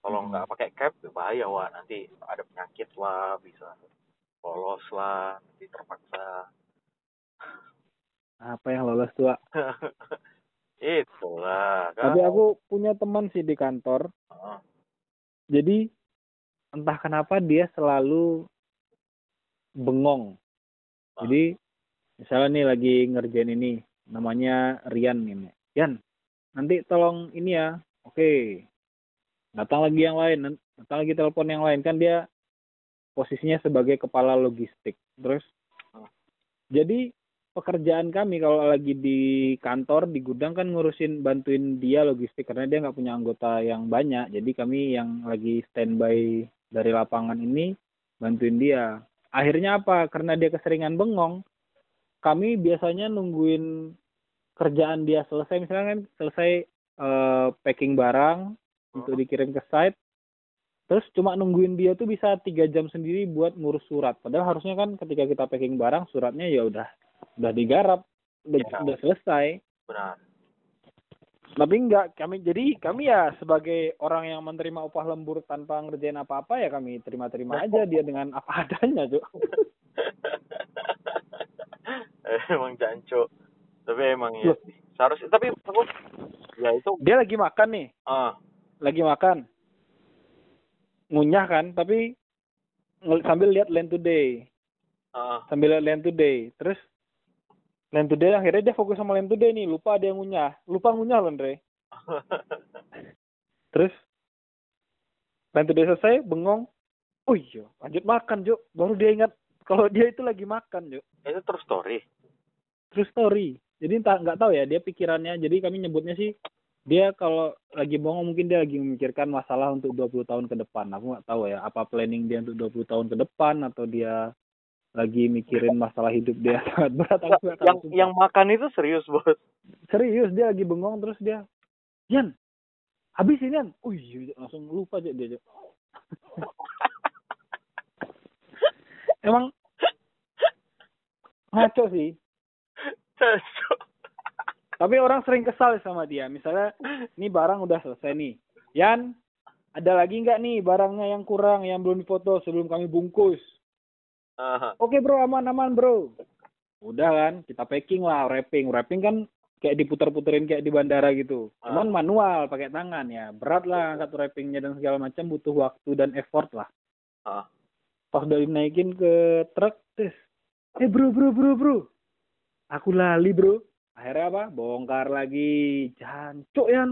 kalau Hmm. nggak pakai cap ya bahaya wah nanti ada penyakit lah bisa lolos lah nanti terpaksa Apa yang lolos tua? itulah kan Tapi aku punya teman sih di kantor. Heeh. Jadi entah kenapa dia selalu bengong. Ah. Jadi misalnya nih lagi ngerjain ini, namanya Rian ini. Rian, nanti tolong ini ya. Oke. Datang lagi yang lain, datang lagi telepon yang lain. Kan dia posisinya sebagai kepala logistik. Terus Ah. jadi pekerjaan kami kalau lagi di kantor di gudang kan ngurusin bantuin dia logistik. Karena dia nggak punya anggota yang banyak. Jadi kami yang lagi standby dari lapangan ini bantuin dia. Akhirnya apa? Karena dia keseringan bengong kami biasanya nungguin kerjaan dia selesai. Misalnya kan selesai eh, packing barang untuk dikirim ke site. Terus cuma nungguin dia tuh bisa tiga jam sendiri buat ngurus surat. Padahal harusnya kan ketika kita packing barang suratnya ya udah udah digarap. Udah, Ya. udah selesai. Benar. Tapi enggak kami jadi kami ya sebagai orang yang menerima upah lembur tanpa ngerjain apa-apa ya kami terima-terima aja dia dengan apa adanya Cuk. emang janco tapi emang ya Loh. seharusnya tapi aku ya itu dia lagi makan nih. Ah lagi makan. Ngunyah kan tapi sambil lihat Land Today. Ah. Sambil lihat Land Today. Terus Land Today akhirnya dia fokus sama Land Today nih. Lupa dia ngunyah. Lupa ngunyah loh Andre. Terus Land Today selesai bengong. Oh iya lanjut makan Juk baru dia ingat kalau dia itu lagi makan Juk itu terus story? True story. Jadi entah nggak tahu ya dia pikirannya. Jadi kami nyebutnya sih dia kalau lagi bongong mungkin dia lagi memikirkan masalah untuk 20 tahun ke depan. Aku nggak tahu ya apa planning dia untuk 20 tahun ke depan atau dia lagi mikirin masalah hidup dia sangat berat aku tahu yang sumpah. yang makan itu serius bos. Serius dia lagi bengong terus dia Yan habis ini iya langsung lupa aja dia emang ngaco sih. Janco. Tapi orang sering kesal sama dia. Misalnya, ini barang udah selesai nih. Yan, ada lagi nggak nih barangnya yang kurang, yang belum difoto sebelum kami bungkus? Ah, Oke bro, aman-aman bro. Udah kan, kita packing lah, wrapping. Wrapping kan kayak diputer-puterin kayak di bandara gitu. Cuman manual, pakai tangan ya. Berat lah angkat wrappingnya dan segala macam, butuh waktu dan effort lah. ah. Pas udah dinaikin ke truk, tes. Eh bro, bro, bro, bro. Aku lali bro. Akhirnya apa? Bongkar lagi. Jancuk ya.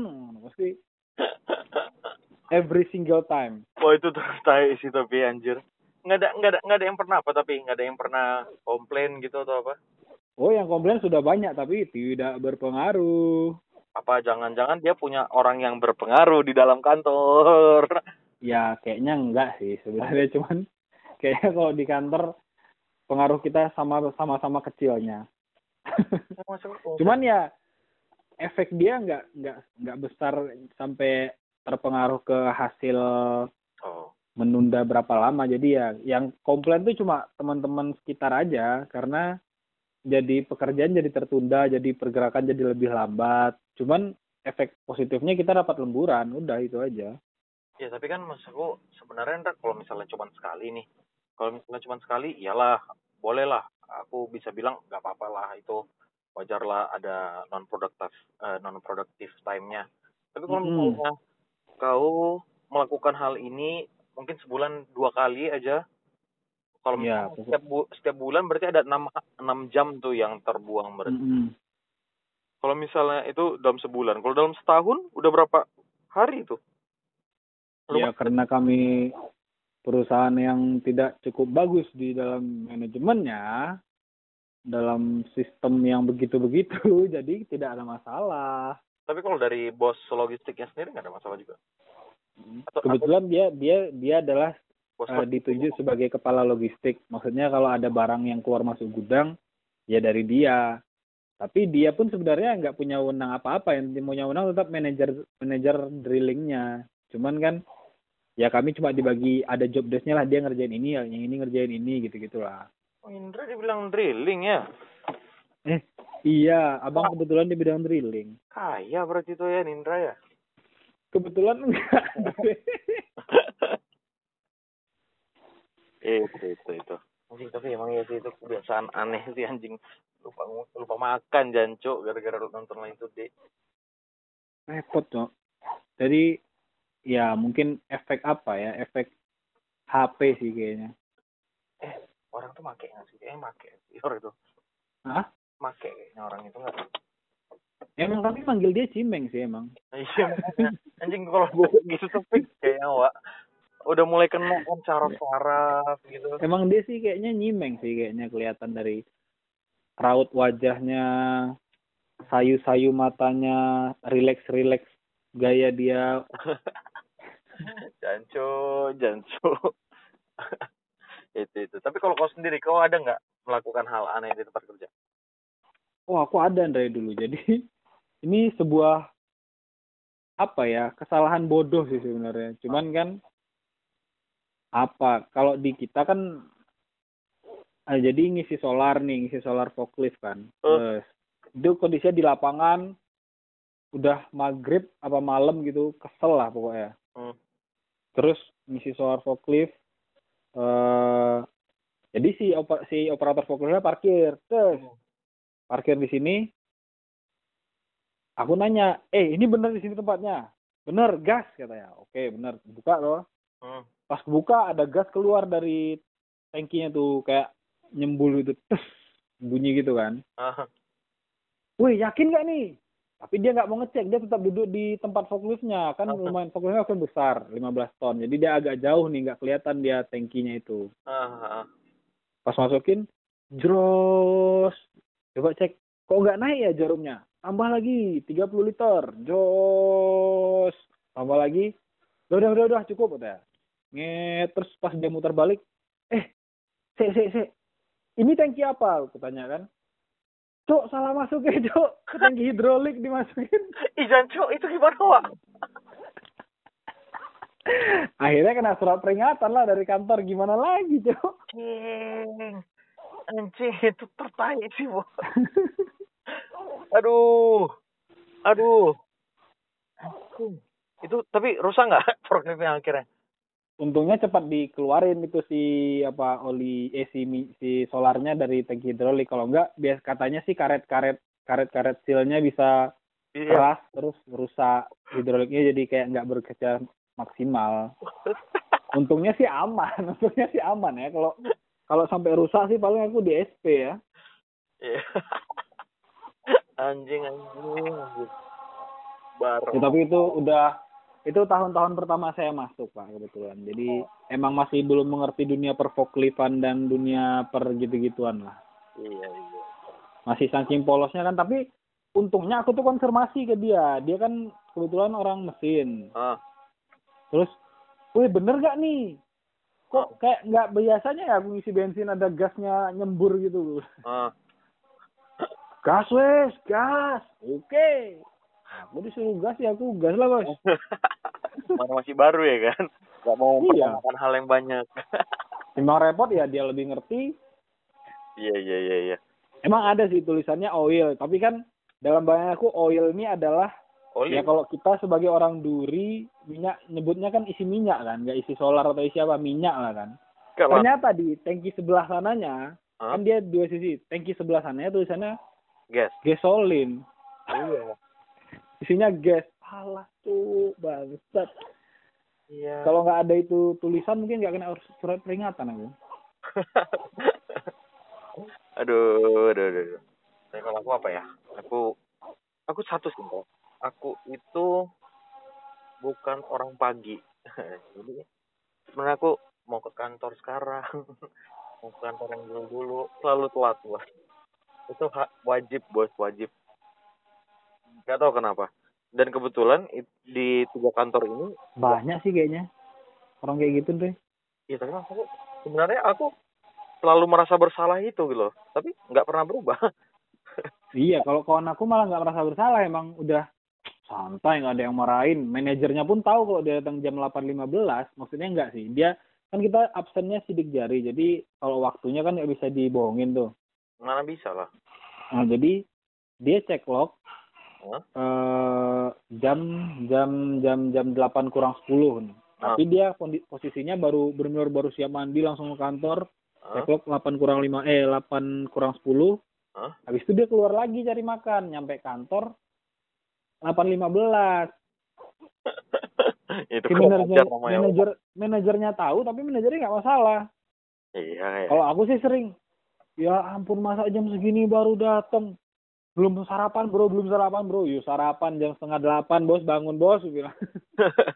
Pasti every single time. Wah itu terus tai sih tapi anjir. Nggak ada nggak ada nggak ada yang pernah apa tapi nggak ada yang pernah komplain gitu atau apa? Oh yang komplain sudah banyak tapi tidak berpengaruh. Apa jangan-jangan dia punya orang yang berpengaruh di dalam kantor? Ya kayaknya enggak sih sebenarnya cuman kayaknya kalau di kantor pengaruh kita sama sama-sama kecilnya. cuman ya efek dia nggak nggak nggak besar sampai terpengaruh ke hasil Oh. menunda berapa lama. Jadi ya yang komplain tuh cuma teman-teman sekitar aja. Karena jadi pekerjaan jadi tertunda jadi pergerakan jadi lebih lambat. Cuman efek positifnya kita dapat lemburan udah itu aja. Ya tapi kan maksudku sebenarnya ntar kalau misalnya cuma sekali nih, kalau misalnya cuma sekali, iyalah boleh lah. Aku bisa bilang nggak apa-apa lah itu wajar lah ada non productive non productive time-nya. Tapi kalau Mm-mm. misalnya kau melakukan hal ini mungkin sebulan dua kali aja. Kalau Iya, pokok- setiap bu- setiap bulan berarti ada enam enam jam tuh yang terbuang berarti. Mm-mm. Kalau misalnya itu dalam sebulan, kalau dalam setahun udah berapa hari itu? ya karena kami perusahaan yang tidak cukup bagus di dalam manajemennya dalam sistem yang begitu-begitu jadi tidak ada masalah. Tapi kalau dari bos logistiknya sendiri nggak ada masalah juga. Atau- kebetulan dia dia dia adalah Bos eh, ditunjuk sebagai kepala logistik. Maksudnya kalau ada barang yang keluar masuk gudang ya dari dia. Tapi dia pun sebenarnya nggak punya wewenang apa-apa. Yang punya wewenang tetap manajer manajer drillingnya. Cuman kan ya kami cuma dibagi ada job desknya lah dia ngerjain ini yang ini ngerjain ini gitu gitulah Oh, Indra dibilang drilling ya. iya abang kebetulan di bidang drilling Kaya berarti itu ya Indra ya. kebetulan enggak Eh, itu itu itu. Anjing tapi emang ya sih itu kebiasaan aneh sih anjing. Lupa lupa makan jancuk gara-gara nonton lain tuh deh. repot cok jadi ya mungkin efek apa ya efek HP sih kayaknya Orang tuh make nggak sih? Eh make sih orang itu. Hah? Make kayaknya orang itu nggak. Emang kami manggil dia Cimeng sih emang. Iya anjing kalau gue gitu tuh kayaknya Wak. Udah mulai kena kan saraf-saraf gitu. Emang dia sih kayaknya nyimeng sih kayaknya kelihatan dari raut wajahnya, sayu-sayu matanya, rileks-rileks gaya dia. jancu, jancu. itu itu. Tapi kalau kau sendiri, kau ada nggak melakukan hal aneh di tempat kerja? Oh aku ada dari dulu. Jadi ini sebuah apa ya kesalahan bodoh sih sebenarnya. Cuman kan apa kalau di kita kan ah, jadi ngisi solar nih ngisi solar forklift kan Oh. terus itu kondisinya di lapangan udah maghrib apa malam gitu kesel lah pokoknya Hmm. Terus ngisi solar forklift eh jadi si oper, si operator forkliftnya parkir. Terus parkir di sini. Aku nanya eh ini bener di sini tempatnya? Bener gas katanya. Oke bener buka loh. Hmm. pas buka ada gas keluar dari tangkinya tuh kayak nyembul gitu tes bunyi gitu kan. Ah, wih yakin gak nih tapi dia nggak mau ngecek dia tetap duduk di tempat forkliftnya. Kan Ah. lumayan forkliftnya kan besar 15 ton. Jadi dia agak jauh nih nggak kelihatan dia tangkinya itu. Ah, ah. pas masukin jros. Coba cek kok nggak naik ya jarumnya? Tambah lagi 30 liter. Jos tambah lagi. Udah udah udah cukup udah. Nget terus pas dia muter balik eh se se se ini tangki apa? aku tanya kan cok salah masuk ya cok ke tangki hidrolik dimasukin Ih, jancu, itu gimana, Wak? akhirnya kena surat peringatan lah dari kantor gimana lagi cok Anjing. Anjing, itu tertarik sih, Wak. Aduh. Aduh. Itu tapi rusak nggak forkliftnya akhirnya? Untungnya cepat dikeluarin itu si apa oli eh si, si solarnya dari tangki hidrolik kalau enggak bias katanya sih karet-karet karet-karet sealnya bisa Iya. keras terus rusak hidroliknya jadi kayak nggak bekerja maksimal untungnya sih aman untungnya sih aman ya kalau kalau sampai rusak sih paling aku di SP ya Iya. anjing, anjing, anjing. Baru. Ya, tapi itu udah itu tahun-tahun pertama saya masuk pak kebetulan. Jadi emang masih belum mengerti dunia perfoklifan dan dunia per gitu-gituan lah. Iya, iya. masih saking polosnya kan tapi untungnya aku tuh konfirmasi ke dia. Dia kan kebetulan orang mesin. Ah, terus wih bener gak nih? Kok kayak nggak biasanya ya aku ngisi bensin ada gasnya nyembur gitu? Ah. gas wes gas. Oke aku disuruh gas ya aku gas lah bos Mana masih baru ya kan? Gak mau Iya. mempertanyakan hal yang banyak. emang repot ya dia lebih ngerti Iya, iya, iya, iya. emang ada sih tulisannya oil tapi kan dalam bayangan aku oil ini adalah Oli. Ya kalau kita sebagai orang duri, minyak nyebutnya kan isi minyak kan, nggak isi solar atau isi apa, minyak lah kan. Kalau Ternyata di tangki sebelah sananya, Hah? kan dia dua sisi. Tangki sebelah sananya tulisannya gas. gasolin. Iya. Isinya gas. Alah tuh, bangsat. Iya. Kalau nggak ada itu tulisan mungkin nggak kena surat peringatan aku. aduh, aduh, aduh. aduh. Tapi kalau aku apa ya? Aku aku satu sih. Aku itu bukan orang pagi. Jadi sebenarnya aku mau ke kantor sekarang. mau ke kantor yang dulu dulu selalu telat gua. Itu hak wajib, Bos, wajib. Gak tahu kenapa. Dan kebetulan di tiga kantor ini Banyak sih kayaknya. Orang kayak gitu deh. ya tapi aku sebenarnya aku selalu merasa bersalah itu gitu loh. Tapi nggak pernah berubah. Iya, kalau kawan aku malah nggak merasa bersalah, emang udah santai, nggak ada yang marahin. Manajernya pun tahu kalau dia datang jam 8.15, maksudnya nggak sih. Dia kan kita absennya sidik jari, jadi kalau waktunya kan nggak bisa dibohongin tuh. Mana bisa lah. Nah, jadi dia cek log Eh, jam jam jam jam 8 kurang 10 nih. Ah. Tapi dia kondi- posisinya baru benar baru siap mandi langsung ke kantor. Hah? Cek log 8 kurang 5 eh 8 kurang 10. Hah? Habis itu dia keluar lagi cari makan, nyampe kantor 8.15. itu Si manajer namanya. manajer manajernya tahu tapi manajernya nggak masalah. Iya, iya. Kalau aku sih sering, ya ampun masa jam segini baru datang. Belum sarapan bro, belum sarapan bro. Yuk sarapan jam setengah delapan bos, bangun bos. bilang.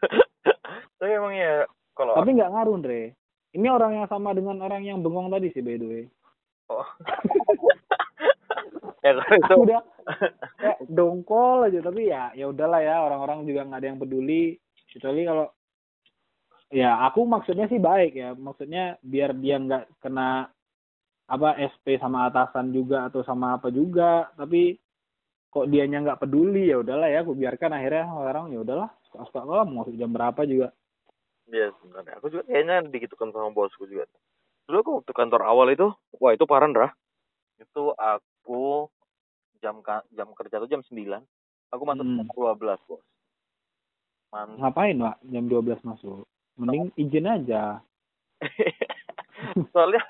Tapi emang ya kalau Tapi nggak ngaruh Andre. Ini orang yang sama dengan orang yang bengong tadi sih by the way. Oh. ya kalau itu udah kayak dongkol aja tapi ya ya udahlah ya orang-orang juga nggak ada yang peduli kecuali kalau ya aku maksudnya sih baik ya maksudnya biar dia nggak kena apa SP sama atasan juga atau sama apa juga tapi kok dianya nggak peduli ya udahlah ya aku biarkan akhirnya orang ya udahlah suka-suka lah mau masuk jam berapa juga ya sebenarnya aku juga kayaknya digitukan sama bosku juga. Dulu aku waktu kantor awal itu, wah itu parah Ndra. Itu aku jam jam kerja tuh jam 9. Aku masuk Hmm. jam 12, Bos. Man ngapain pak jam 12 masuk mending izin aja soalnya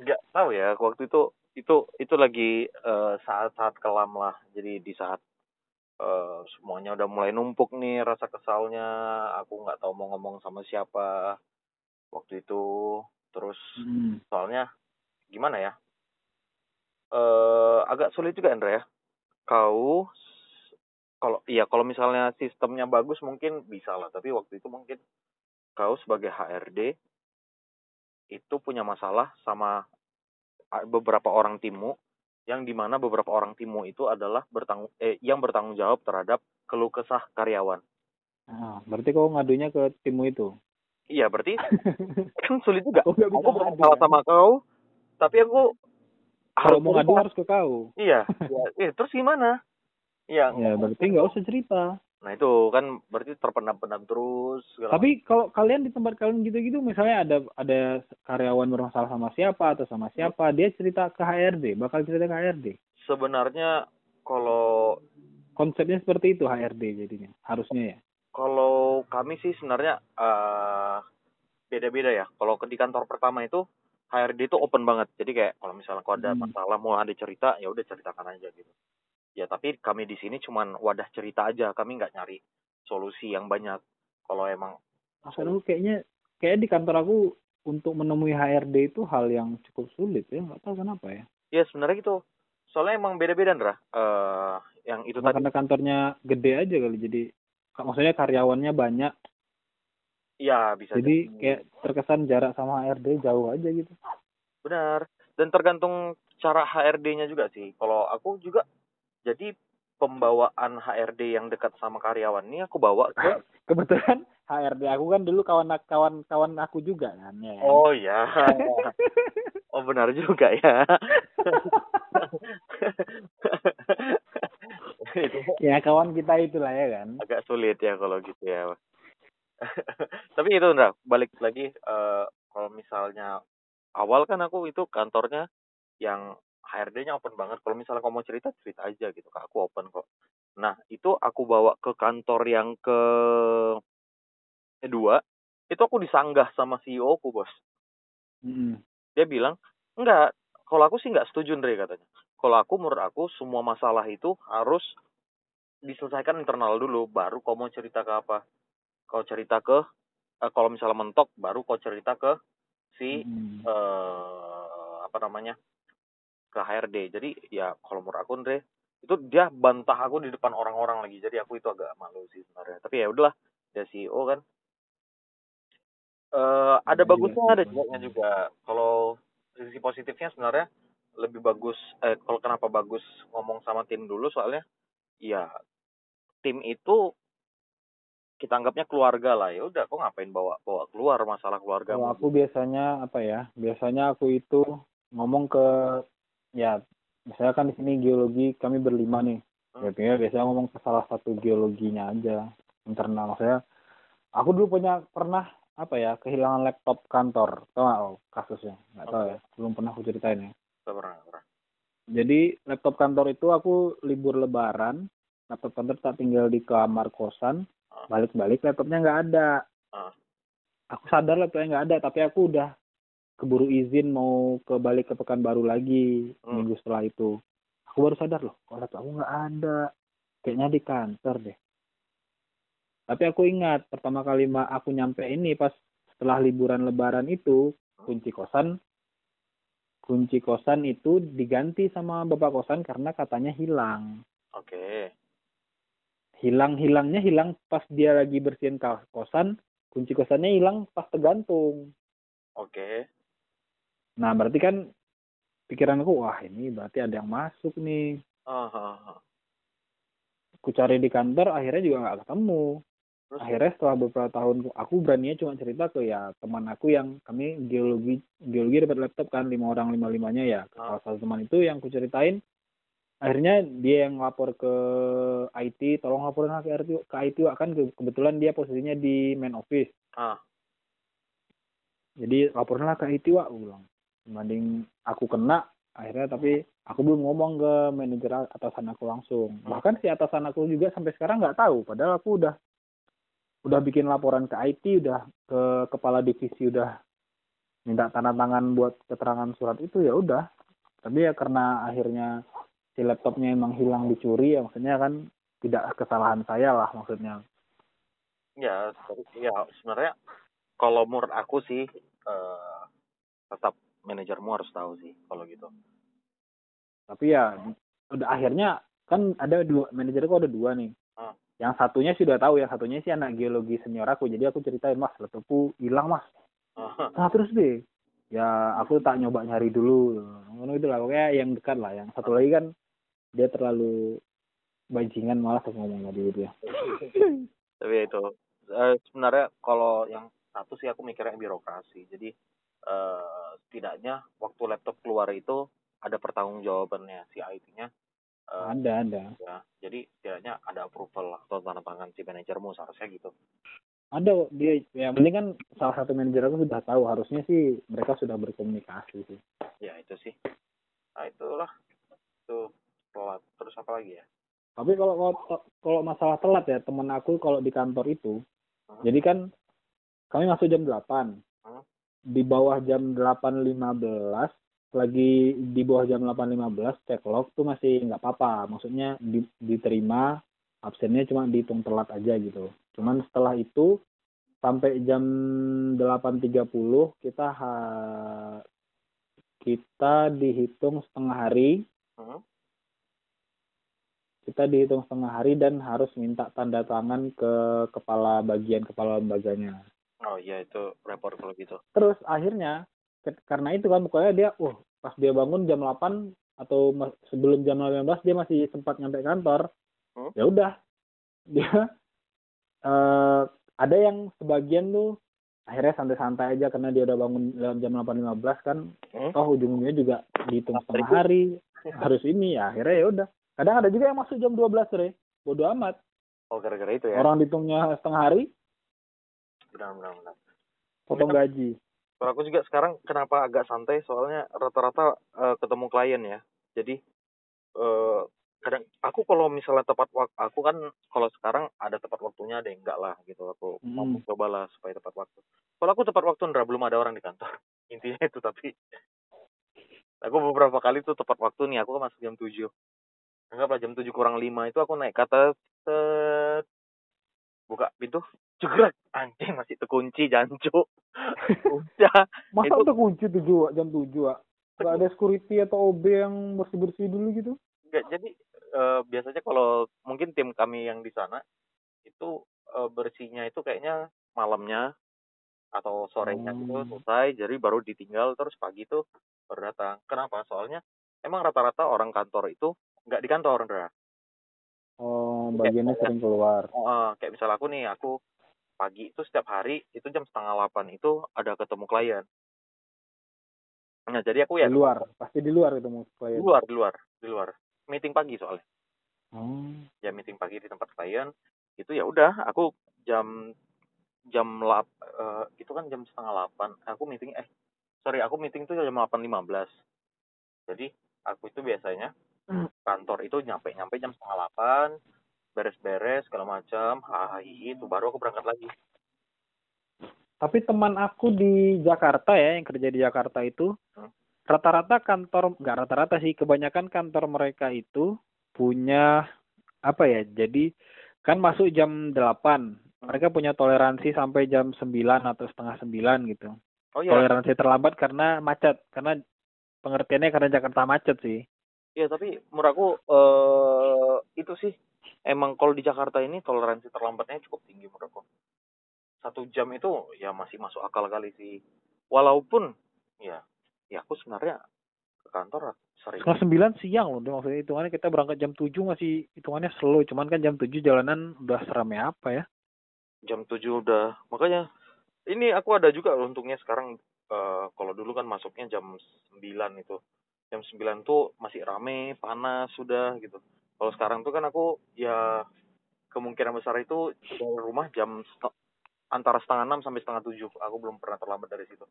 nggak tahu ya waktu itu itu itu lagi eh, saat-saat kelam lah. Jadi di saat eh, semuanya udah mulai numpuk nih rasa kesalnya aku nggak tahu mau ngomong sama siapa waktu itu. Terus Hmm. soalnya gimana ya? Eh agak sulit juga Andra ya. Kau kalau iya kalau misalnya sistemnya bagus mungkin bisa lah. Tapi waktu itu mungkin kau sebagai HRD itu punya masalah sama beberapa orang timu yang di mana beberapa orang timu itu adalah bertanggung eh yang bertanggung jawab terhadap keluh kesah karyawan. Ah, berarti kau ngadunya ke timmu itu? Iya berarti kan sulit juga. Aku nggak bisa aku ngadu bermasalah kan? sama kau tapi aku kalau mau ngadu harus ke kau. Iya iya. Eh, terus gimana? Iya. Ya berarti nggak usah cerita nah itu kan berarti terpendam-pendam terus tapi kalau kalian di tempat kalian gitu-gitu misalnya ada ada karyawan bermasalah sama siapa atau sama siapa dia cerita ke HRD bakal cerita ke HRD sebenarnya kalau konsepnya seperti itu HRD jadinya harusnya ya kalau kami sih sebenarnya eh beda-beda ya. Kalau di kantor pertama itu HRD itu open banget. Jadi kayak kalau misalnya kau ada Hmm. masalah mau ada cerita ya udah ceritakan aja gitu. Ya tapi kami di sini cuman wadah cerita aja. Kami nggak nyari solusi yang banyak. Kalau emang aku kayaknya kayak di kantor aku untuk menemui HRD itu hal yang cukup sulit ya nggak tahu kenapa ya ya sebenarnya gitu. Soalnya emang beda-beda Ndra. Eh yang itu Cuma tadi karena kantornya gede aja kali jadi maksudnya karyawannya banyak ya bisa jadi jadi. kayak terkesan jarak sama HRD jauh aja gitu Benar. Dan tergantung cara HRD-nya juga sih. Kalau aku juga jadi pembawaan HRD yang dekat sama karyawan ini aku bawa ke kebetulan HRD aku kan dulu kawan kawan kawan aku juga kan ya kan? Oh ya. Oh benar juga ya. ya kawan kita itulah ya kan agak sulit ya kalau gitu ya. Tapi itu enggak balik lagi eh, kalau misalnya awal kan aku itu kantornya yang HRD-nya open banget. Kalau misalnya kamu mau cerita cerita aja gitu. Kak, aku open kok. Nah, itu aku bawa ke kantor yang ke kedua, itu aku disanggah sama CEO ku, Bos. Mm-mm. Dia bilang, enggak, kalau aku sih nggak setuju, Andre, katanya. Kalau aku, menurut aku, semua masalah itu harus diselesaikan internal dulu, baru kau mau cerita ke apa. Kau cerita ke, eh, kalau misalnya mentok, baru kau cerita ke si, Mm-mm. eh apa namanya, ke HRD. Jadi, ya, kalau menurut aku, Andre, itu dia bantah aku di depan orang-orang lagi. Jadi, aku itu agak malu sih sebenarnya. Tapi ya udahlah, dia CEO kan. Eh ada Iya juga bagusnya, sih, ada Bos. jeleknya juga. Kalau sisi positifnya sebenarnya lebih bagus eh kalau kenapa bagus ngomong sama tim dulu soalnya ya tim itu kita anggapnya keluarga lah ya udah kok ngapain bawa bawa keluar masalah keluarga Kalau aku biasanya apa ya? Biasanya aku itu ngomong ke ya misalnya kan di sini geologi kami berlima nih. Hmm. Ya biasanya ngomong ke salah satu geologinya aja internal saya. Aku dulu punya pernah apa ya kehilangan laptop kantor tau gak oh, kasusnya nggak tahu ya belum pernah aku ceritain ya pernah pernah jadi laptop kantor itu aku libur lebaran laptop kantor tak tinggal di kamar kosan Ah. balik-balik laptopnya nggak ada Ah. aku sadar laptopnya nggak ada tapi aku udah keburu izin mau ke balik ke Pekanbaru lagi Hmm. minggu setelah itu. Aku baru sadar loh kok laptop aku nggak ada. Kayaknya di kantor deh. Tapi aku ingat pertama kali aku nyampe ini pas setelah liburan lebaran itu kunci kosan kunci kosan itu diganti sama bapak kosan karena katanya hilang. Oke. Hilang hilangnya hilang pas dia lagi bersihin kosan kunci kosannya hilang pas tergantung. Oke nah berarti kan pikiranku wah ini berarti ada yang masuk nih. Ah, ah, ah. aku cari di kantor akhirnya juga nggak ketemu. Terus? Akhirnya setelah beberapa tahun aku beraninya cuma cerita ke ya teman aku yang kami geologi geologi dapat laptop kan lima orang lima limanya ya. Ah. salah satu teman itu yang aku ceritain akhirnya dia yang lapor ke IT tolong laporin ke IT ke IT Wak. kan ke- kebetulan dia posisinya di main office. Ah. Jadi laporinlah ke IT Wak, aku dibanding aku kena akhirnya tapi aku belum ngomong ke manajer atasan aku langsung. Bahkan si atasan aku juga sampai sekarang nggak tahu padahal aku udah udah bikin laporan ke IT udah ke kepala divisi udah minta tanda tangan buat keterangan surat itu ya udah. Tapi ya karena akhirnya si laptopnya emang hilang dicuri ya maksudnya kan tidak kesalahan saya lah maksudnya. Ya ya sebenarnya kalau menurut aku sih eh tetap manajermu harus tahu sih kalau gitu. Tapi ya udah akhirnya kan ada dua manajerku ada dua nih. Ah. yang satunya sudah tahu yang satunya sih anak geologi senior aku. Jadi aku ceritain mas laptopku hilang mas. Ah, nah terus deh. Ya aku tak nyoba nyari dulu. Ngono itu lah pokoknya yang dekat lah. Yang satu lagi kan dia terlalu bajingan malah aku ngomong tadi gitu ya. Tapi ya itu eh, sebenarnya kalau yang satu sih aku mikirnya birokrasi. Jadi eh, setidaknya waktu laptop keluar itu ada pertanggungjawabannya si IT-nya eh, ada ada. ya jadi setidaknya ada approval lah atau tanda tangan si manajermu seharusnya gitu. Ada dia yang penting kan salah satu manajer aku sudah tahu harusnya sih mereka sudah berkomunikasi sih. Ya itu sih. Nah itulah. Itu telat. Terus apa lagi ya? Tapi kalau kalau, kalau masalah telat ya temen aku kalau di kantor itu, Hmm. jadi kan kami masuk jam 8. Di bawah jam 8.15 lagi di bawah jam 8.15 cek log tuh masih nggak apa-apa. Maksudnya di- diterima absennya cuma dihitung telat aja gitu. Cuman setelah itu sampai jam 8.30 kita ha- kita dihitung setengah hari Hmm? kita dihitung setengah hari dan harus minta tanda tangan ke kepala bagian kepala lembaganya. Oh iya itu repot kalau gitu. Terus akhirnya karena itu kan pokoknya dia, uh pas dia bangun jam 8 atau sebelum jam 18 dia masih sempat nyampe kantor. Hmm. Ya udah. Dia eh ada yang sebagian tuh akhirnya santai-santai aja karena dia udah bangun dalam jam 8.15 kan. Hmm? toh ujungnya juga dihitung setengah hari harus ini ya akhirnya ya udah. Kadang ada juga yang masuk jam 12 re. Bodo amat. Oh gara-gara itu ya? Orang dihitungnya setengah hari benar benar benar. Potong gaji. Kalau aku juga sekarang kenapa agak santai? Soalnya rata-rata eh, ketemu klien ya. Jadi eh kadang aku kalau misalnya tepat waktu aku kan kalau sekarang ada tepat waktunya ada yang enggak lah gitu. Aku mau Hmm. coba lah supaya tepat waktu. Kalau aku tepat waktu Ndra belum ada orang di kantor. Intinya itu tapi aku beberapa kali tuh tepat waktu nih. Aku kan masuk jam 7 anggaplah jam 7 kurang 5 itu aku naik ke atas set, buka pintu jegrak anjing masih terkunci jancuk udah Masa Itu- tuh kunci tujuh jam tujuh ah? Gak ada security atau OB yang bersih bersih dulu gitu? Nggak, jadi eh, biasanya kalau mungkin tim kami yang di sana itu eh, bersihnya itu kayaknya malamnya atau sorenya gitu Hmm. selesai jadi baru ditinggal terus pagi itu baru datang kenapa soalnya emang rata-rata orang kantor itu nggak di kantor Ndra. Oh, bagiannya sering keluar. Eh, kayak misalnya aku nih aku pagi itu setiap hari itu jam setengah delapan itu ada ketemu klien nah jadi aku ya Di luar, pasti di luar ketemu di klien. luar di luar di luar meeting pagi soalnya Oh. ya meeting pagi di tempat klien itu ya udah aku jam jam lap eh, itu kan jam setengah delapan aku meeting eh sorry aku meeting tuh jam delapan lima belas jadi aku itu biasanya Hmm. kantor itu nyampe nyampe jam setengah delapan beres-beres segala macam hai itu baru aku berangkat lagi Tapi teman aku di Jakarta ya, yang kerja di Jakarta itu, Hmm. rata-rata kantor, nggak rata-rata sih, kebanyakan kantor mereka itu punya, apa ya, jadi kan masuk jam 8, mereka punya toleransi sampai jam 9 atau setengah 9 gitu. oh iya Toleransi terlambat karena macet, karena pengertiannya karena Jakarta macet sih. Iya tapi menurut aku eh itu sih emang kalau di Jakarta ini toleransi terlambatnya cukup tinggi menurut aku. Satu jam itu ya masih masuk akal kali sih. Walaupun ya ya aku sebenarnya ke kantor sering Setengah 9 siang loh, maksudnya hitungannya kita berangkat jam 7 masih hitungannya slow, cuman kan jam 7 jalanan udah seramai apa ya. jam 7 udah makanya ini aku ada juga loh untungnya sekarang eh, kalau dulu kan masuknya jam 9 itu jam 9 tuh masih rame panas sudah gitu. Kalau sekarang tuh kan aku ya kemungkinan besar itu dari rumah jam antara setengah enam sampai setengah tujuh. Aku belum pernah terlambat dari situ.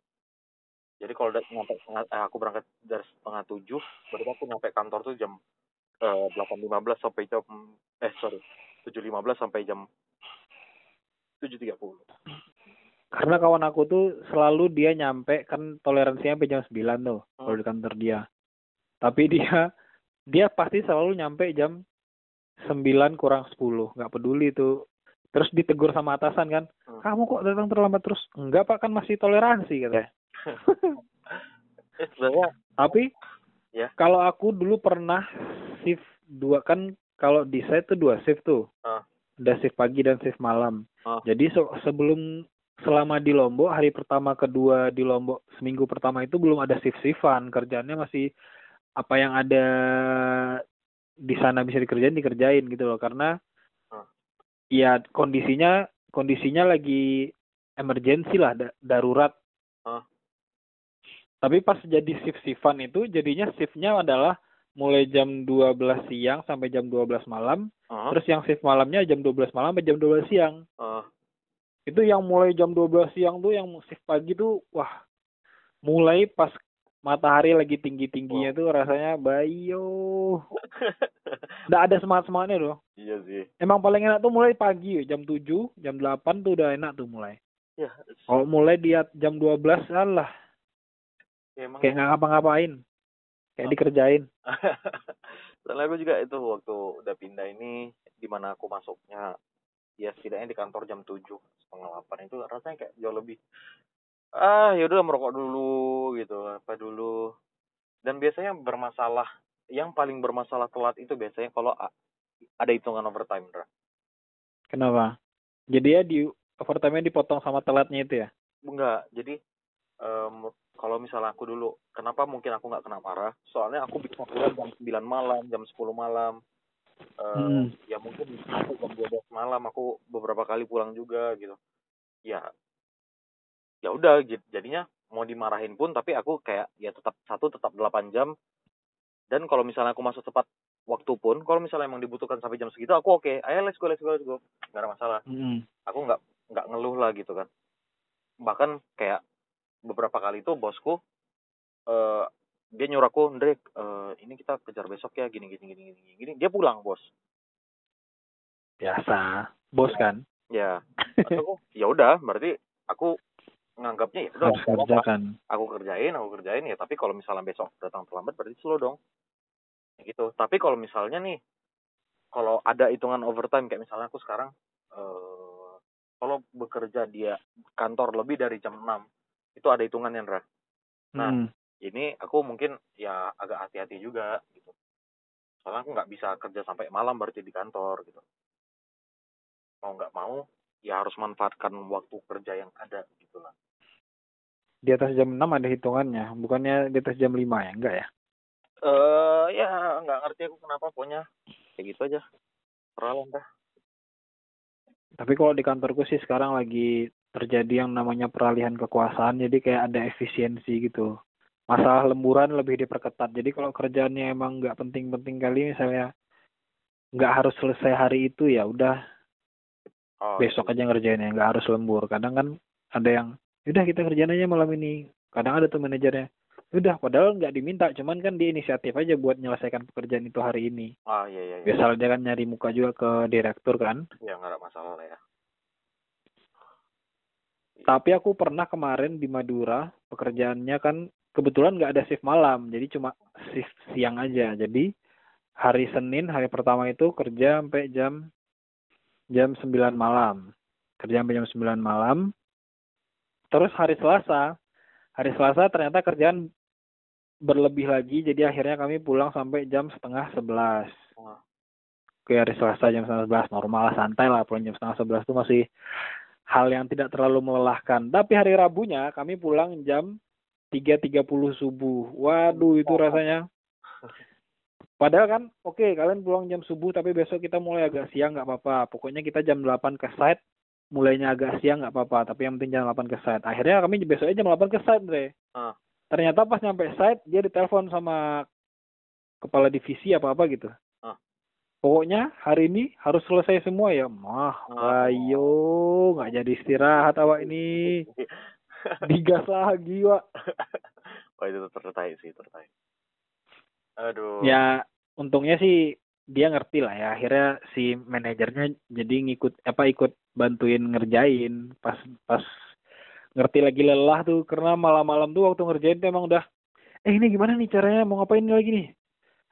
Jadi kalau nyampe eh, aku berangkat dari setengah tujuh berarti aku nyampe kantor tuh jam eh, delapan lima belas sampai jam eh sorry tujuh lima belas sampai jam tujuh tiga puluh. Karena kawan aku tuh selalu dia nyampe kan toleransinya sampai jam 9 tuh kalau di kantor dia. Tapi dia dia pasti selalu nyampe jam 9 kurang 10, nggak peduli tuh. Terus ditegur sama atasan kan, Hmm. kamu kok datang terlambat terus? Enggak pak kan masih toleransi katanya. eh sebenarnya Tapi Ya. kalau aku dulu pernah shift dua kan kalau di saya tuh dua shift tuh. Ah. Ada shift pagi dan shift malam. Ah. Jadi se- sebelum selama di Lombok hari pertama kedua di Lombok seminggu pertama itu belum ada shift shiftan kerjaannya masih apa yang ada di sana bisa dikerjain dikerjain gitu loh. Karena Ah. ya kondisinya kondisinya lagi emergensi lah da- darurat. Ah. tapi pas jadi shift shiftan itu jadinya shiftnya adalah mulai jam 12 siang sampai jam 12 malam. Ah, terus yang shift malamnya jam 12 malam sampai jam 12 siang. Ah, itu yang mulai jam 12 siang tuh yang shift pagi tuh wah mulai pas matahari lagi tinggi-tingginya tuh rasanya bayo nggak ada semangat-semangatnya loh iya sih. Emang paling enak tuh mulai pagi ya, jam 7 jam 8 tuh udah enak tuh mulai. Ya kalau mulai dia jam 12 alah. Ya emang kayak nggak ngapa-ngapain. Kayak Oh. dikerjain. Soalnya aku juga itu waktu udah pindah ini di mana aku masuknya ya setidaknya di kantor jam tujuh setengah delapan itu rasanya kayak jauh lebih ah ya udah merokok dulu gitu. Apa dulu? Dan biasanya bermasalah yang paling bermasalah telat itu biasanya kalau ada hitungan overtime Ndra. kenapa? Jadi ya di overtime dipotong sama telatnya itu ya? Enggak jadi em, kalau misalnya aku dulu kenapa mungkin aku nggak kena marah? Soalnya aku bisa pulang jam 9 malam jam 10 malam. Eh, Hmm. ya mungkin aku jam 12 malam aku beberapa kali pulang juga gitu. Ya ya udah gitu. Jadinya mau dimarahin pun tapi aku kayak ya tetap satu tetap 8 jam. Dan kalau misalnya aku masuk tepat waktu pun kalau misalnya emang dibutuhkan sampai jam segitu aku oke. Ayo let's go let's go let's go. Nggak ada masalah. Mm-mm. aku nggak nggak ngeluh lah gitu kan. Bahkan kayak beberapa kali itu bosku eh dia nyuruh aku Andre eh, ini kita kejar besok ya gini gini gini gini gini. Dia pulang bos. Biasa. Bos kan? Ya. Aku ya udah berarti aku nganggapnya ya udah apa-apa. kerjakan aku kerjain aku kerjain. Ya tapi kalau misalnya besok datang terlambat berarti slow dong. Ya gitu. Tapi kalau misalnya nih kalau ada hitungan overtime kayak misalnya aku sekarang eh kalau bekerja dia kantor lebih dari jam 6 itu ada hitungannya Ndra? Nah, Hmm. ini aku mungkin ya agak hati-hati juga gitu. Soalnya aku nggak bisa kerja sampai malam berarti di kantor gitu. Mau nggak mau ya harus manfaatkan waktu kerja yang ada gitu lah di atas jam 6 ada hitungannya bukannya di atas jam 5 ya enggak ya eh ya nggak ngerti aku kenapa pokoknya kayak gitu aja peralahan dah Tapi kalau di kantorku sih sekarang lagi terjadi yang namanya peralihan kekuasaan, jadi kayak ada efisiensi gitu. Masalah lemburan lebih diperketat. Jadi kalau kerjaannya emang nggak penting-penting kali, misalnya nggak harus selesai hari itu ya udah oh, besok aja ngerjainnya, nggak harus lembur. Kadang kan ada yang, udah kita kerjain aja malam ini. Kadang ada tuh manajernya, udah padahal nggak diminta, cuman kan dia inisiatif aja buat menyelesaikan pekerjaan itu hari ini. ah iya iya iya Biasanya dia kan nyari muka juga ke direktur kan. ya nggak ada masalah lah ya Tapi aku pernah kemarin di Madura, pekerjaannya kan kebetulan nggak ada shift malam, jadi cuma shift siang aja. Jadi hari Senin, hari pertama itu kerja sampai jam jam 9 malam. Kerja sampai jam 9 malam. Terus hari Selasa, hari Selasa ternyata kerjaan berlebih lagi, jadi akhirnya kami pulang sampai jam setengah 11. Wah. Oke, hari Selasa jam setengah 11, normal lah, santai lah, pulang jam setengah 11 itu masih hal yang tidak terlalu melelahkan. Tapi hari Rabunya kami pulang jam 3.30 subuh. Waduh, itu rasanya. Padahal kan, oke kalian pulang jam subuh, tapi besok kita mulai agak siang nggak apa-apa. Pokoknya kita jam 8 ke site, mulainya agak siang nggak apa-apa. Tapi yang penting jam 8 ke site. Akhirnya kami besoknya jam 8 ke site, Dre. Ah. Ternyata pas nyampe site, dia ditelepon sama kepala divisi apa-apa gitu. Ah. Pokoknya hari ini harus selesai semua ya. Mah, Ah. ayo nggak jadi istirahat awak ini. Digas lagi, Wak. Wah itu tertarik sih tertarik. Aduh. Ya, untungnya sih dia ngerti lah ya. Akhirnya si manajernya jadi ngikut apa ikut bantuin ngerjain pas pas ngerti lagi lelah tuh karena malam-malam tuh waktu ngerjain tuh emang udah eh ini gimana nih caranya mau ngapain lagi nih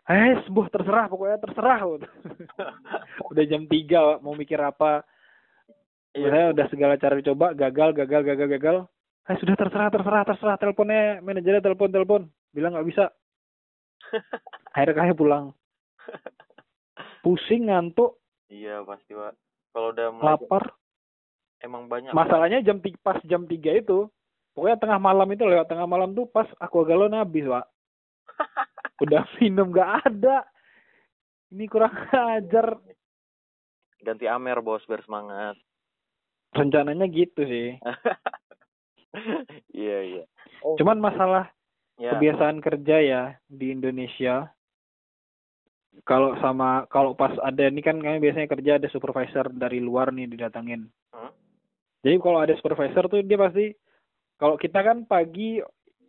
eh sebuah terserah pokoknya terserah udah jam 3 mau mikir apa. Saya udah segala cara dicoba, gagal, gagal, gagal, gagal. Eh sudah terserah, terserah, terserah. Teleponnya manajernya telepon, telepon. Bilang nggak bisa. Akhirnya kami pulang. Pusing, ngantuk, Iya pasti pak. Kalau udah mulai lapar. emang banyak. Masalahnya jam ti- pas jam 3 itu, pokoknya tengah malam itu lewat tengah malam tuh pas aku galon habis, Pak. Udah minum nggak ada. Ini kurang ajar. Ganti Amer bos biar semangat. Rencananya gitu sih. Iya iya. Oh, Cuman masalah ya. kebiasaan kerja ya di Indonesia kalau sama kalau pas ada ini kan kami biasanya kerja ada supervisor dari luar nih didatangin Hmm. jadi kalau ada supervisor tuh dia pasti kalau kita kan pagi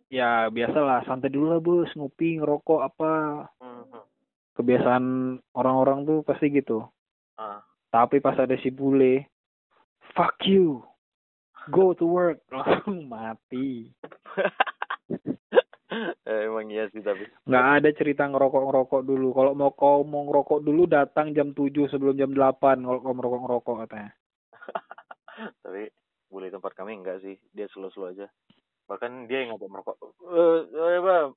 ya biasalah santai dulu lah bos ngopi ngerokok apa Mhm. kebiasaan orang-orang tuh pasti gitu Ah. tapi pas ada si bule fuck you go to work langsung mati emang iya sih tapi. nggak ada cerita ngerokok ngerokok dulu kalau mau kau mau ngerokok dulu datang jam 7 sebelum jam 8 kalau kau ngerokok ngerokok katanya tapi boleh tempat kami enggak sih. Dia slow-slow aja. Bahkan dia yang ngajak merokok. Eh, eh, Bang.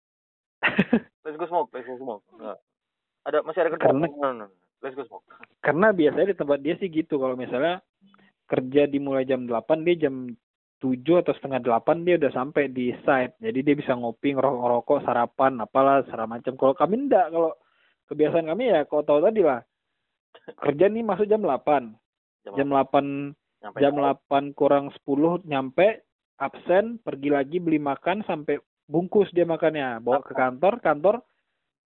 Let's go smoke, let's go smoke. Ada masih ada kerja. Karena- No, no, no. Let's go smoke. karena biasanya di tempat dia sih gitu kalau misalnya kerja dimulai jam 8 dia jam 7 atau setengah 8 dia udah sampai di site. Jadi dia bisa ngopi ngerokok ngerokok sarapan apalah segala macam. Kalau kami enggak kalau kebiasaan kami ya kau tahu tadi lah. Kerja nih masuk jam 8 jam 8 nyampe jam 8 kurang 10 nyampe absen pergi lagi beli makan sampai bungkus dia makannya. Bawa ke kantor kantor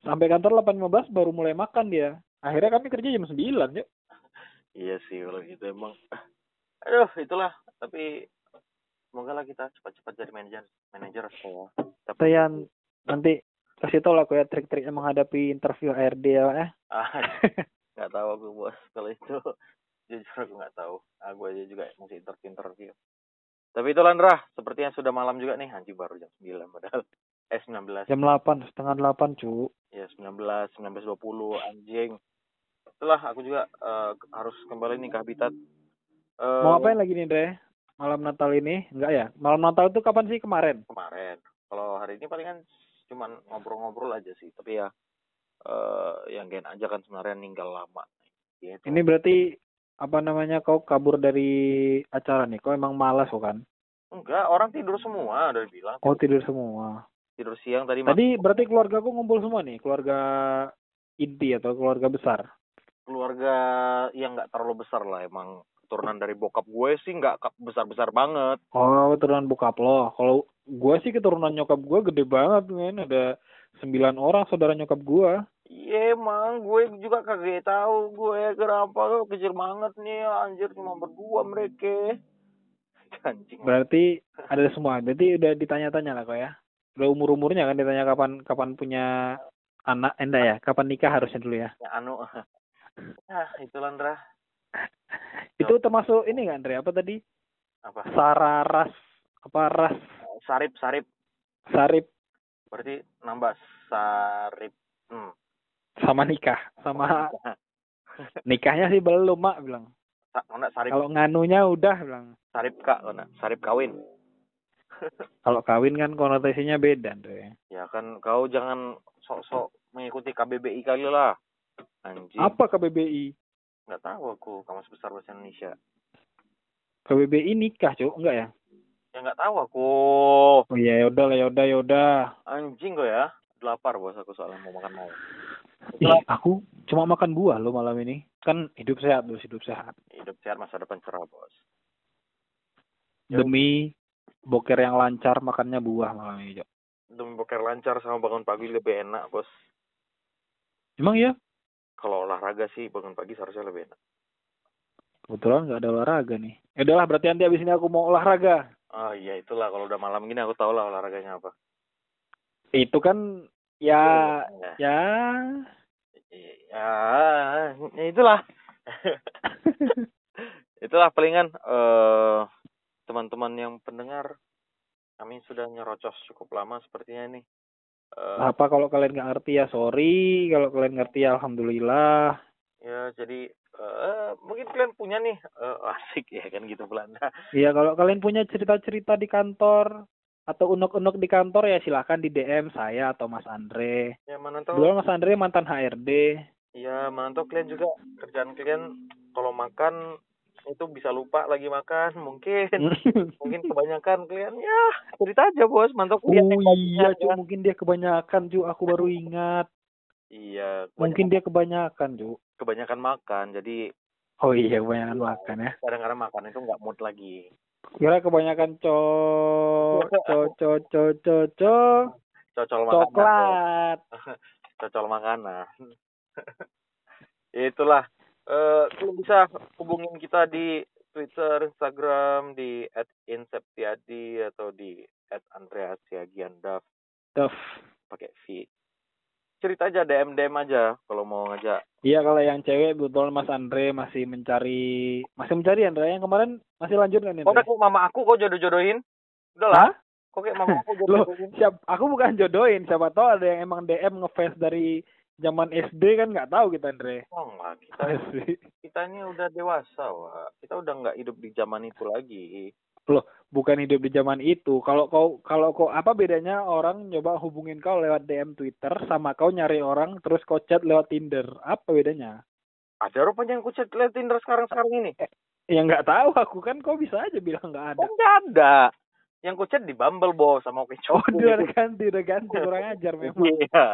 sampai kantor 8.15 baru mulai makan dia. Akhirnya kami kerja jam 9 yuk. Iya sih kalau gitu emang. Aduh, itulah. Tapi semoga lah kita cepat-cepat jadi manajer manajer ya. Tapi Tayan nanti kasih tau lah ya trik-triknya menghadapi interview ARD ya ya. Ah, nggak tahu aku bos kalau itu jujur aku nggak tahu. Aku aja juga masih interview interview. Tapi itu Landra, sepertinya sudah malam juga nih, anjing baru jam 9 padahal. Eh 19. Jam 8, setengah 8 cu. Ya 19, 19.20 anjing. Itulah aku juga eh, harus kembali nih ke habitat. Eh, Mau ngapain lagi nih Dre? Malam Natal ini? Enggak ya? Malam Natal itu kapan sih kemarin? kemarin. Kalau hari ini palingan cuman ngobrol-ngobrol aja sih. Tapi ya eh yang gen aja kan sebenarnya ninggal lama. Gitu. Ini berarti apa namanya kau kabur dari acara nih? Kau emang malas kan? enggak, orang tidur semua udah bilang. Oh tidur semua. Tidur siang tadi Tadi berarti keluarga aku ngumpul semua nih, keluarga inti atau keluarga besar. keluarga yang nggak terlalu besar lah emang keturunan dari bokap gue sih nggak besar-besar banget. Oh keturunan bokap lo. Kalau gue sih keturunan nyokap gue gede banget men. Ada sembilan orang saudara nyokap gue. Iya emang gue juga kagak tahu gue kenapa kecil banget nih anjir cuma berdua mereka. Anjing. Berarti ada semua. Berarti udah ditanya-tanya lah kok ya. Udah umur-umurnya kan ditanya kapan kapan punya anak. Enggak ya? Kapan nikah harusnya dulu ya. Ya, anu ah itu Landra Itu termasuk ini kan Andre? Apa tadi? apa? Sararas apa ras sarip sarip. Sarip. Berarti nambah sarip. Hmm. sama nikah sama nikahnya sih belum mak bilang. Sarip. Kalau nganunya udah bilang. Sarip kak mana sarip kawin. Kalau kawin kan konotasinya beda Andre. Ya kan kau jangan sok-sok mengikuti KBBI kali lah. Anjing. Apa KBBI nggak tahu aku kamus besar bahasa Indonesia. KBBI nikah cuk? Enggak ya? Ya nggak tahu aku. Oh iya yaudah lah yaudah yaudah anjing kok ya? Lapar bos aku soalnya mau makan mau Ih, aku cuma makan buah lo malam ini. Kan hidup sehat bos hidup sehat. Hidup sehat masa depan cerah bos. Demi boker yang lancar makannya buah malam ini Cok. demi boker lancar sama bangun pagi lebih enak bos. Emang ya kalau olahraga sih bangun pagi seharusnya lebih enak. Kebetulan nggak ada olahraga nih. Ya udahlah berarti nanti abis ini aku mau olahraga. Ah iya itulah. Kalau udah malam gini aku tahu lah olahraganya apa. Itu kan ya ya, ya. Ya, ya itulah. Itulah palingan eh teman-teman yang pendengar kami sudah nyerocos cukup lama sepertinya nih Eh, apa kalau kalian nggak ngerti ya sorry kalau kalian ngerti ya alhamdulillah ya jadi eh mungkin kalian punya nih eh, asik ya kan gitu Belanda Iya kalau kalian punya cerita-cerita di kantor atau unek-unek di kantor ya silahkan di DM saya atau Mas Andre. ya mana tahu Dulu Mas Andre mantan HRD. ya mana tahu kalian juga kerjaan kalian kalau makan itu bisa lupa lagi makan mungkin mungkin kebanyakan kalian ya cerita aja bos mantap oh iya cu, ya. mungkin dia kebanyakan cu, aku baru ingat. iya Mungkin dia kebanyakan cu. kebanyakan makan jadi Oh iya kebanyakan makan ya. kadang-kadang makan itu nggak mood lagi Kira kebanyakan co co co co co co cocol coklat. cocol makanan itulah eh kalian bisa hubungin kita di Twitter, Instagram di @inseptiadi atau di @andreasiagiandaf Duh. pakai V. Cerita aja DM DM aja kalau mau ngajak. Iya kalau yang cewek betul Mas Andre masih mencari masih mencari Andre yang kemarin masih lanjut kan Andre? kok mama aku kok jodoh-jodohin? Udah lah. Kok kayak mama aku Loh, jodoh-jodohin? siap aku bukan jodohin, siapa tahu ada yang emang DM ngefans dari zaman SD kan nggak tahu kita Andre. Oh enggak, kita Asli. kita ini udah dewasa, Wak. Kita udah nggak hidup di zaman itu lagi. Bukan hidup di zaman itu. Kalau kau kalau kau apa bedanya orang nyoba hubungin kau lewat DM Twitter sama kau nyari orang terus kau chat lewat Tinder? Apa bedanya? Ada rupanya yang kucet liat Tinder sekarang-sekarang ini. Ya nggak tahu aku kan kau bisa aja bilang nggak ada. Oh, nggak ada. Yang kucet di Bumble, Bos, sama Oke Oh udah ganti udah ganti kurang ajar memang. Iya.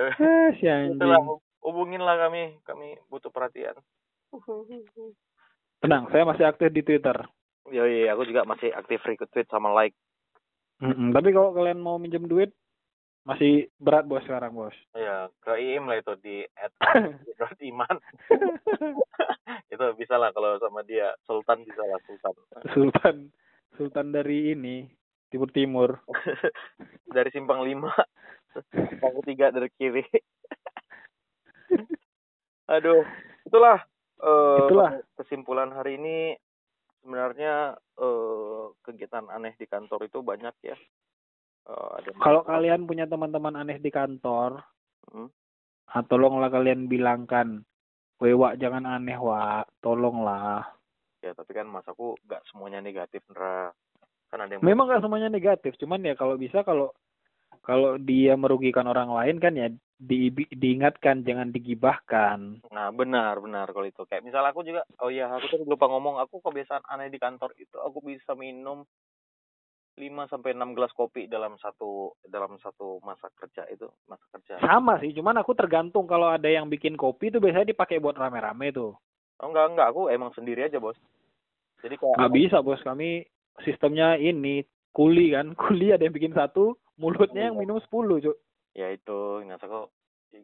Ah, si Itulah, hubungin lah kami. Kami butuh perhatian. Tenang, saya masih aktif di Twitter. Yoi, aku juga masih aktif retweet sama like. Mm-mm, Tapi kalau kalian mau minjem duit, masih berat bos sekarang bos. Ya, ke IM lah itu di iman. itu bisa lah kalau sama dia. Sultan bisa lah, Sultan. Sultan, Sultan dari ini, timur timur dari simpang lima simpang ketiga dari kiri aduh itulah eh, Itulah. kesimpulan hari ini sebenarnya eh, kegiatan aneh di kantor itu banyak ya ada kalau kalian punya teman-teman aneh di kantor Hmm. ah, tolonglah kalian bilangkan Weh, Wak, jangan aneh, Wak. Tolonglah. ya tapi kan mas aku nggak semuanya negatif Ndra kan ada yang Memang gak semuanya negatif, cuman ya kalau bisa kalau kalau dia merugikan orang lain kan ya di, diingatkan jangan digibahkan. Nah benar benar kalau itu kayak misal aku juga oh iya aku tadi lupa ngomong aku kebiasaan aneh di kantor itu aku bisa minum 5 sampai enam gelas kopi dalam satu dalam satu masa kerja itu masa kerja. Sama sih, cuman aku tergantung kalau ada yang bikin kopi itu biasanya dipakai buat rame-rame tuh. Oh enggak enggak aku emang sendiri aja bos. Jadi kayak Nggak bisa bos, kami sistemnya ini kuli kan, kuli ada yang bikin satu, mulutnya yang minum 10 cuk. ya itu aku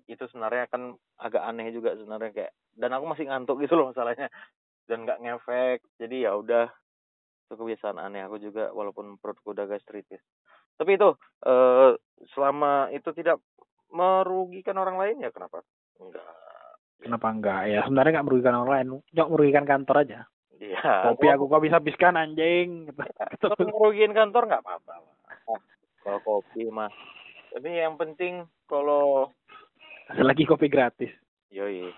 itu sebenarnya kan agak aneh juga sebenarnya kayak dan aku masih ngantuk gitu loh masalahnya dan nggak ngefek jadi ya udah itu kebiasaan aneh aku juga walaupun perutku udah gastritis tapi itu eh selama itu tidak merugikan orang lain ya kenapa enggak Kenapa enggak? Ya sebenarnya nggak merugikan orang lain, cuma merugikan kantor aja. iya Kopi aku kok bisa habiskan anjing. Gitu. merugikan kantor nggak apa-apa kalau kopi mah tapi yang penting kalau Selagi kopi gratis. Yoi.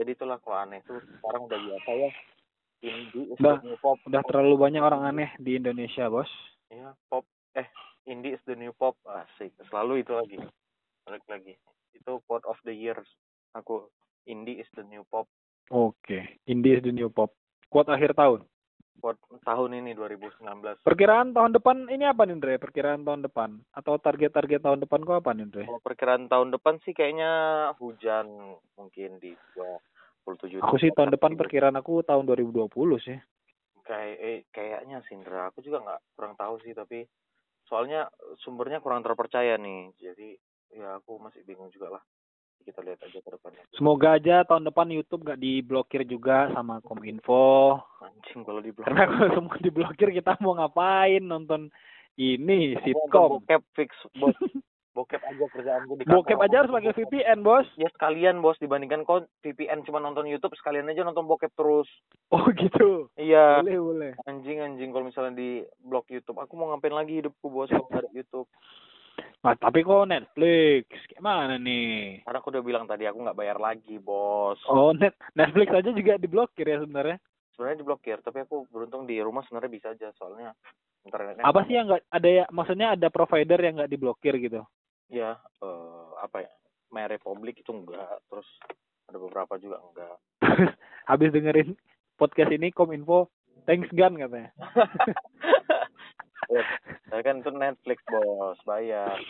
Jadi itulah kalau aneh tuh sekarang udah biasa ya. Indie Udah- pop. Udah terlalu banyak orang aneh di Indonesia, bos. Ya, pop. Eh, indie is the new pop. Asik. Selalu itu lagi. Balik lagi. Itu quote of the year. Aku indie is the new pop. Oke, Indie is the new pop. Quote akhir tahun. Quote tahun ini 2019. Perkiraan tahun depan ini apa nih, Andre? Perkiraan tahun depan atau target-target tahun depan kok apa nih, Andre? Kalau perkiraan tahun depan sih kayaknya hujan mungkin di 27. Aku sih tahun depan perkiraan aku tahun 2020 sih. kayak eh, kayaknya Sindra aku juga nggak kurang tahu sih tapi soalnya sumbernya kurang terpercaya nih jadi ya aku masih bingung juga lah kita lihat aja ke depannya Semoga aja tahun depan YouTube nggak diblokir juga sama Kominfo. anjing kalau di blog Karena kalau semua diblokir kita mau ngapain nonton ini sitcom. bokep fix bos bokep aja kerjaanku di kantor. Bokep aja harus pakai VPN, Bos. ya sekalian bos dibandingkan kau VPN cuma nonton YouTube sekalian aja nonton bokep terus Oh, gitu. iya Boleh, boleh. anjing anjing kalau misalnya di blog YouTube aku mau ngapain lagi hidupku bos kalau ada YouTube Nah, tapi kok Netflix? Gimana nih? karena aku udah bilang tadi aku nggak bayar lagi bos Oh, net Netflix aja juga diblokir ya sebenarnya. sebenarnya diblokir tapi aku beruntung di rumah sebenarnya bisa aja soalnya internetnya Apa sih yang nggak ada ya? Maksudnya ada provider yang nggak diblokir gitu? ya eh, apa ya My Republic itu enggak terus ada beberapa juga enggak Habis dengerin podcast ini Kominfo, thanks Gan katanya. ya, saya kan itu Netflix bos. Bayar.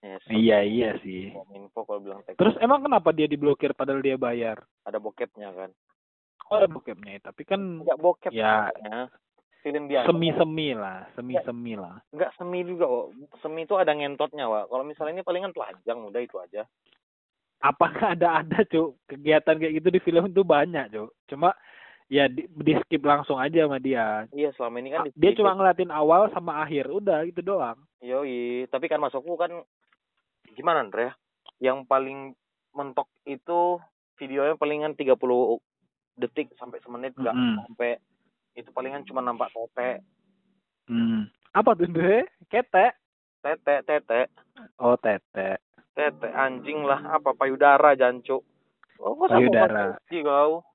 Yes. Iya iya sih. info kalau bilang teks. Terus emang kenapa dia diblokir padahal dia bayar? ada bokepnya kan? Oh ada bokepnya, tapi kan enggak bokep ya ya film biasa semi-semi lah, semi-semi lah. enggak semi juga kok. Semi itu ada ngentotnya wa kalau misalnya ini palingan telanjang udah itu aja. Apakah ada ada cuk? Kegiatan kayak gitu di film itu banyak cuk. Cuma ya di, di skip langsung aja sama dia. iya selama ini kan di- Dia cuma ngeliatin awal sama akhir, udah gitu doang. Yoi, tapi kan masukku kan gimana Andre? Yang paling mentok itu videonya palingan 30 detik sampai semenit enggak Mm-mm. sampai itu palingan cuma nampak tete, Hmm. Apa tuh Dre? Ketek. tete, tete, Oh tete. tete anjing lah apa payudara jancuk. Oh, kok Payudara. kau?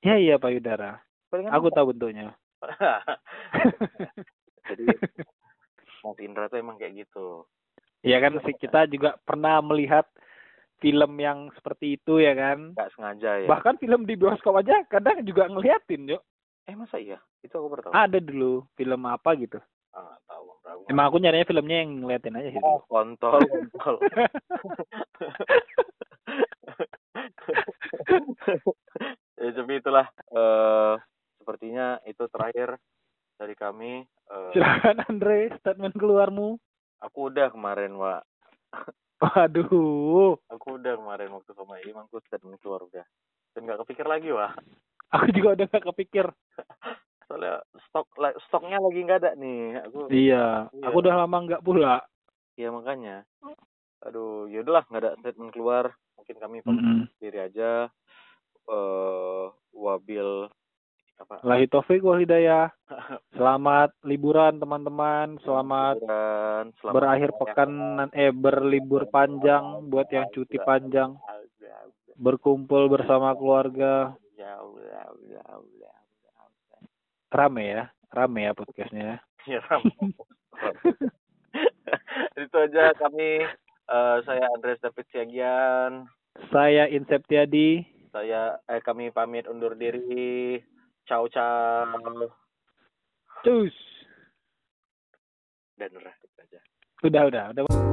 Ya iya payudara. Palingan Aku tahu bentuknya. Jadi Mas Indra tuh emang kayak gitu. Iya kan sih kita juga pernah melihat film yang seperti itu ya kan. Enggak sengaja ya. Bahkan film di bioskop aja kadang juga ngeliatin yuk. eh masa iya? Itu aku baru tahu. Ada dulu film apa gitu. Ah, tahu. Aku Emang aku nyarinya filmnya yang ngeliatin aja sih. Oh, kontol, kontol. ya, tapi itulah eh sepertinya itu terakhir dari kami. Eh, Silakan Andre, statement keluarmu. aku udah kemarin, Wak. Waduh, Aku udah kemarin waktu sama Imam aku statement keluar udah. Dan nggak kepikir lagi, Wak. aku juga udah gak kepikir. soalnya stok stoknya lagi nggak ada nih aku Iya, Iya. aku udah lama nggak pula. ya makanya aduh ya udahlah nggak ada statement keluar mungkin kami pamit Mm-mm. sendiri aja eh wabil apa Lahi taufik wal hidayah. Selamat liburan teman-teman. Selamat liburan, selamat berakhir pekan eh berlibur panjang buat yang cuti panjang. Berkumpul bersama keluarga. Ya ya ya. Rame ya, rame ya podcastnya. ya. Ya, Ram. itu aja kami eh, saya Andres David Siagian Saya Inseptiadi. Saya eh kami pamit undur diri ciao ciao Cus. dan udah aja Udah, udah, udah.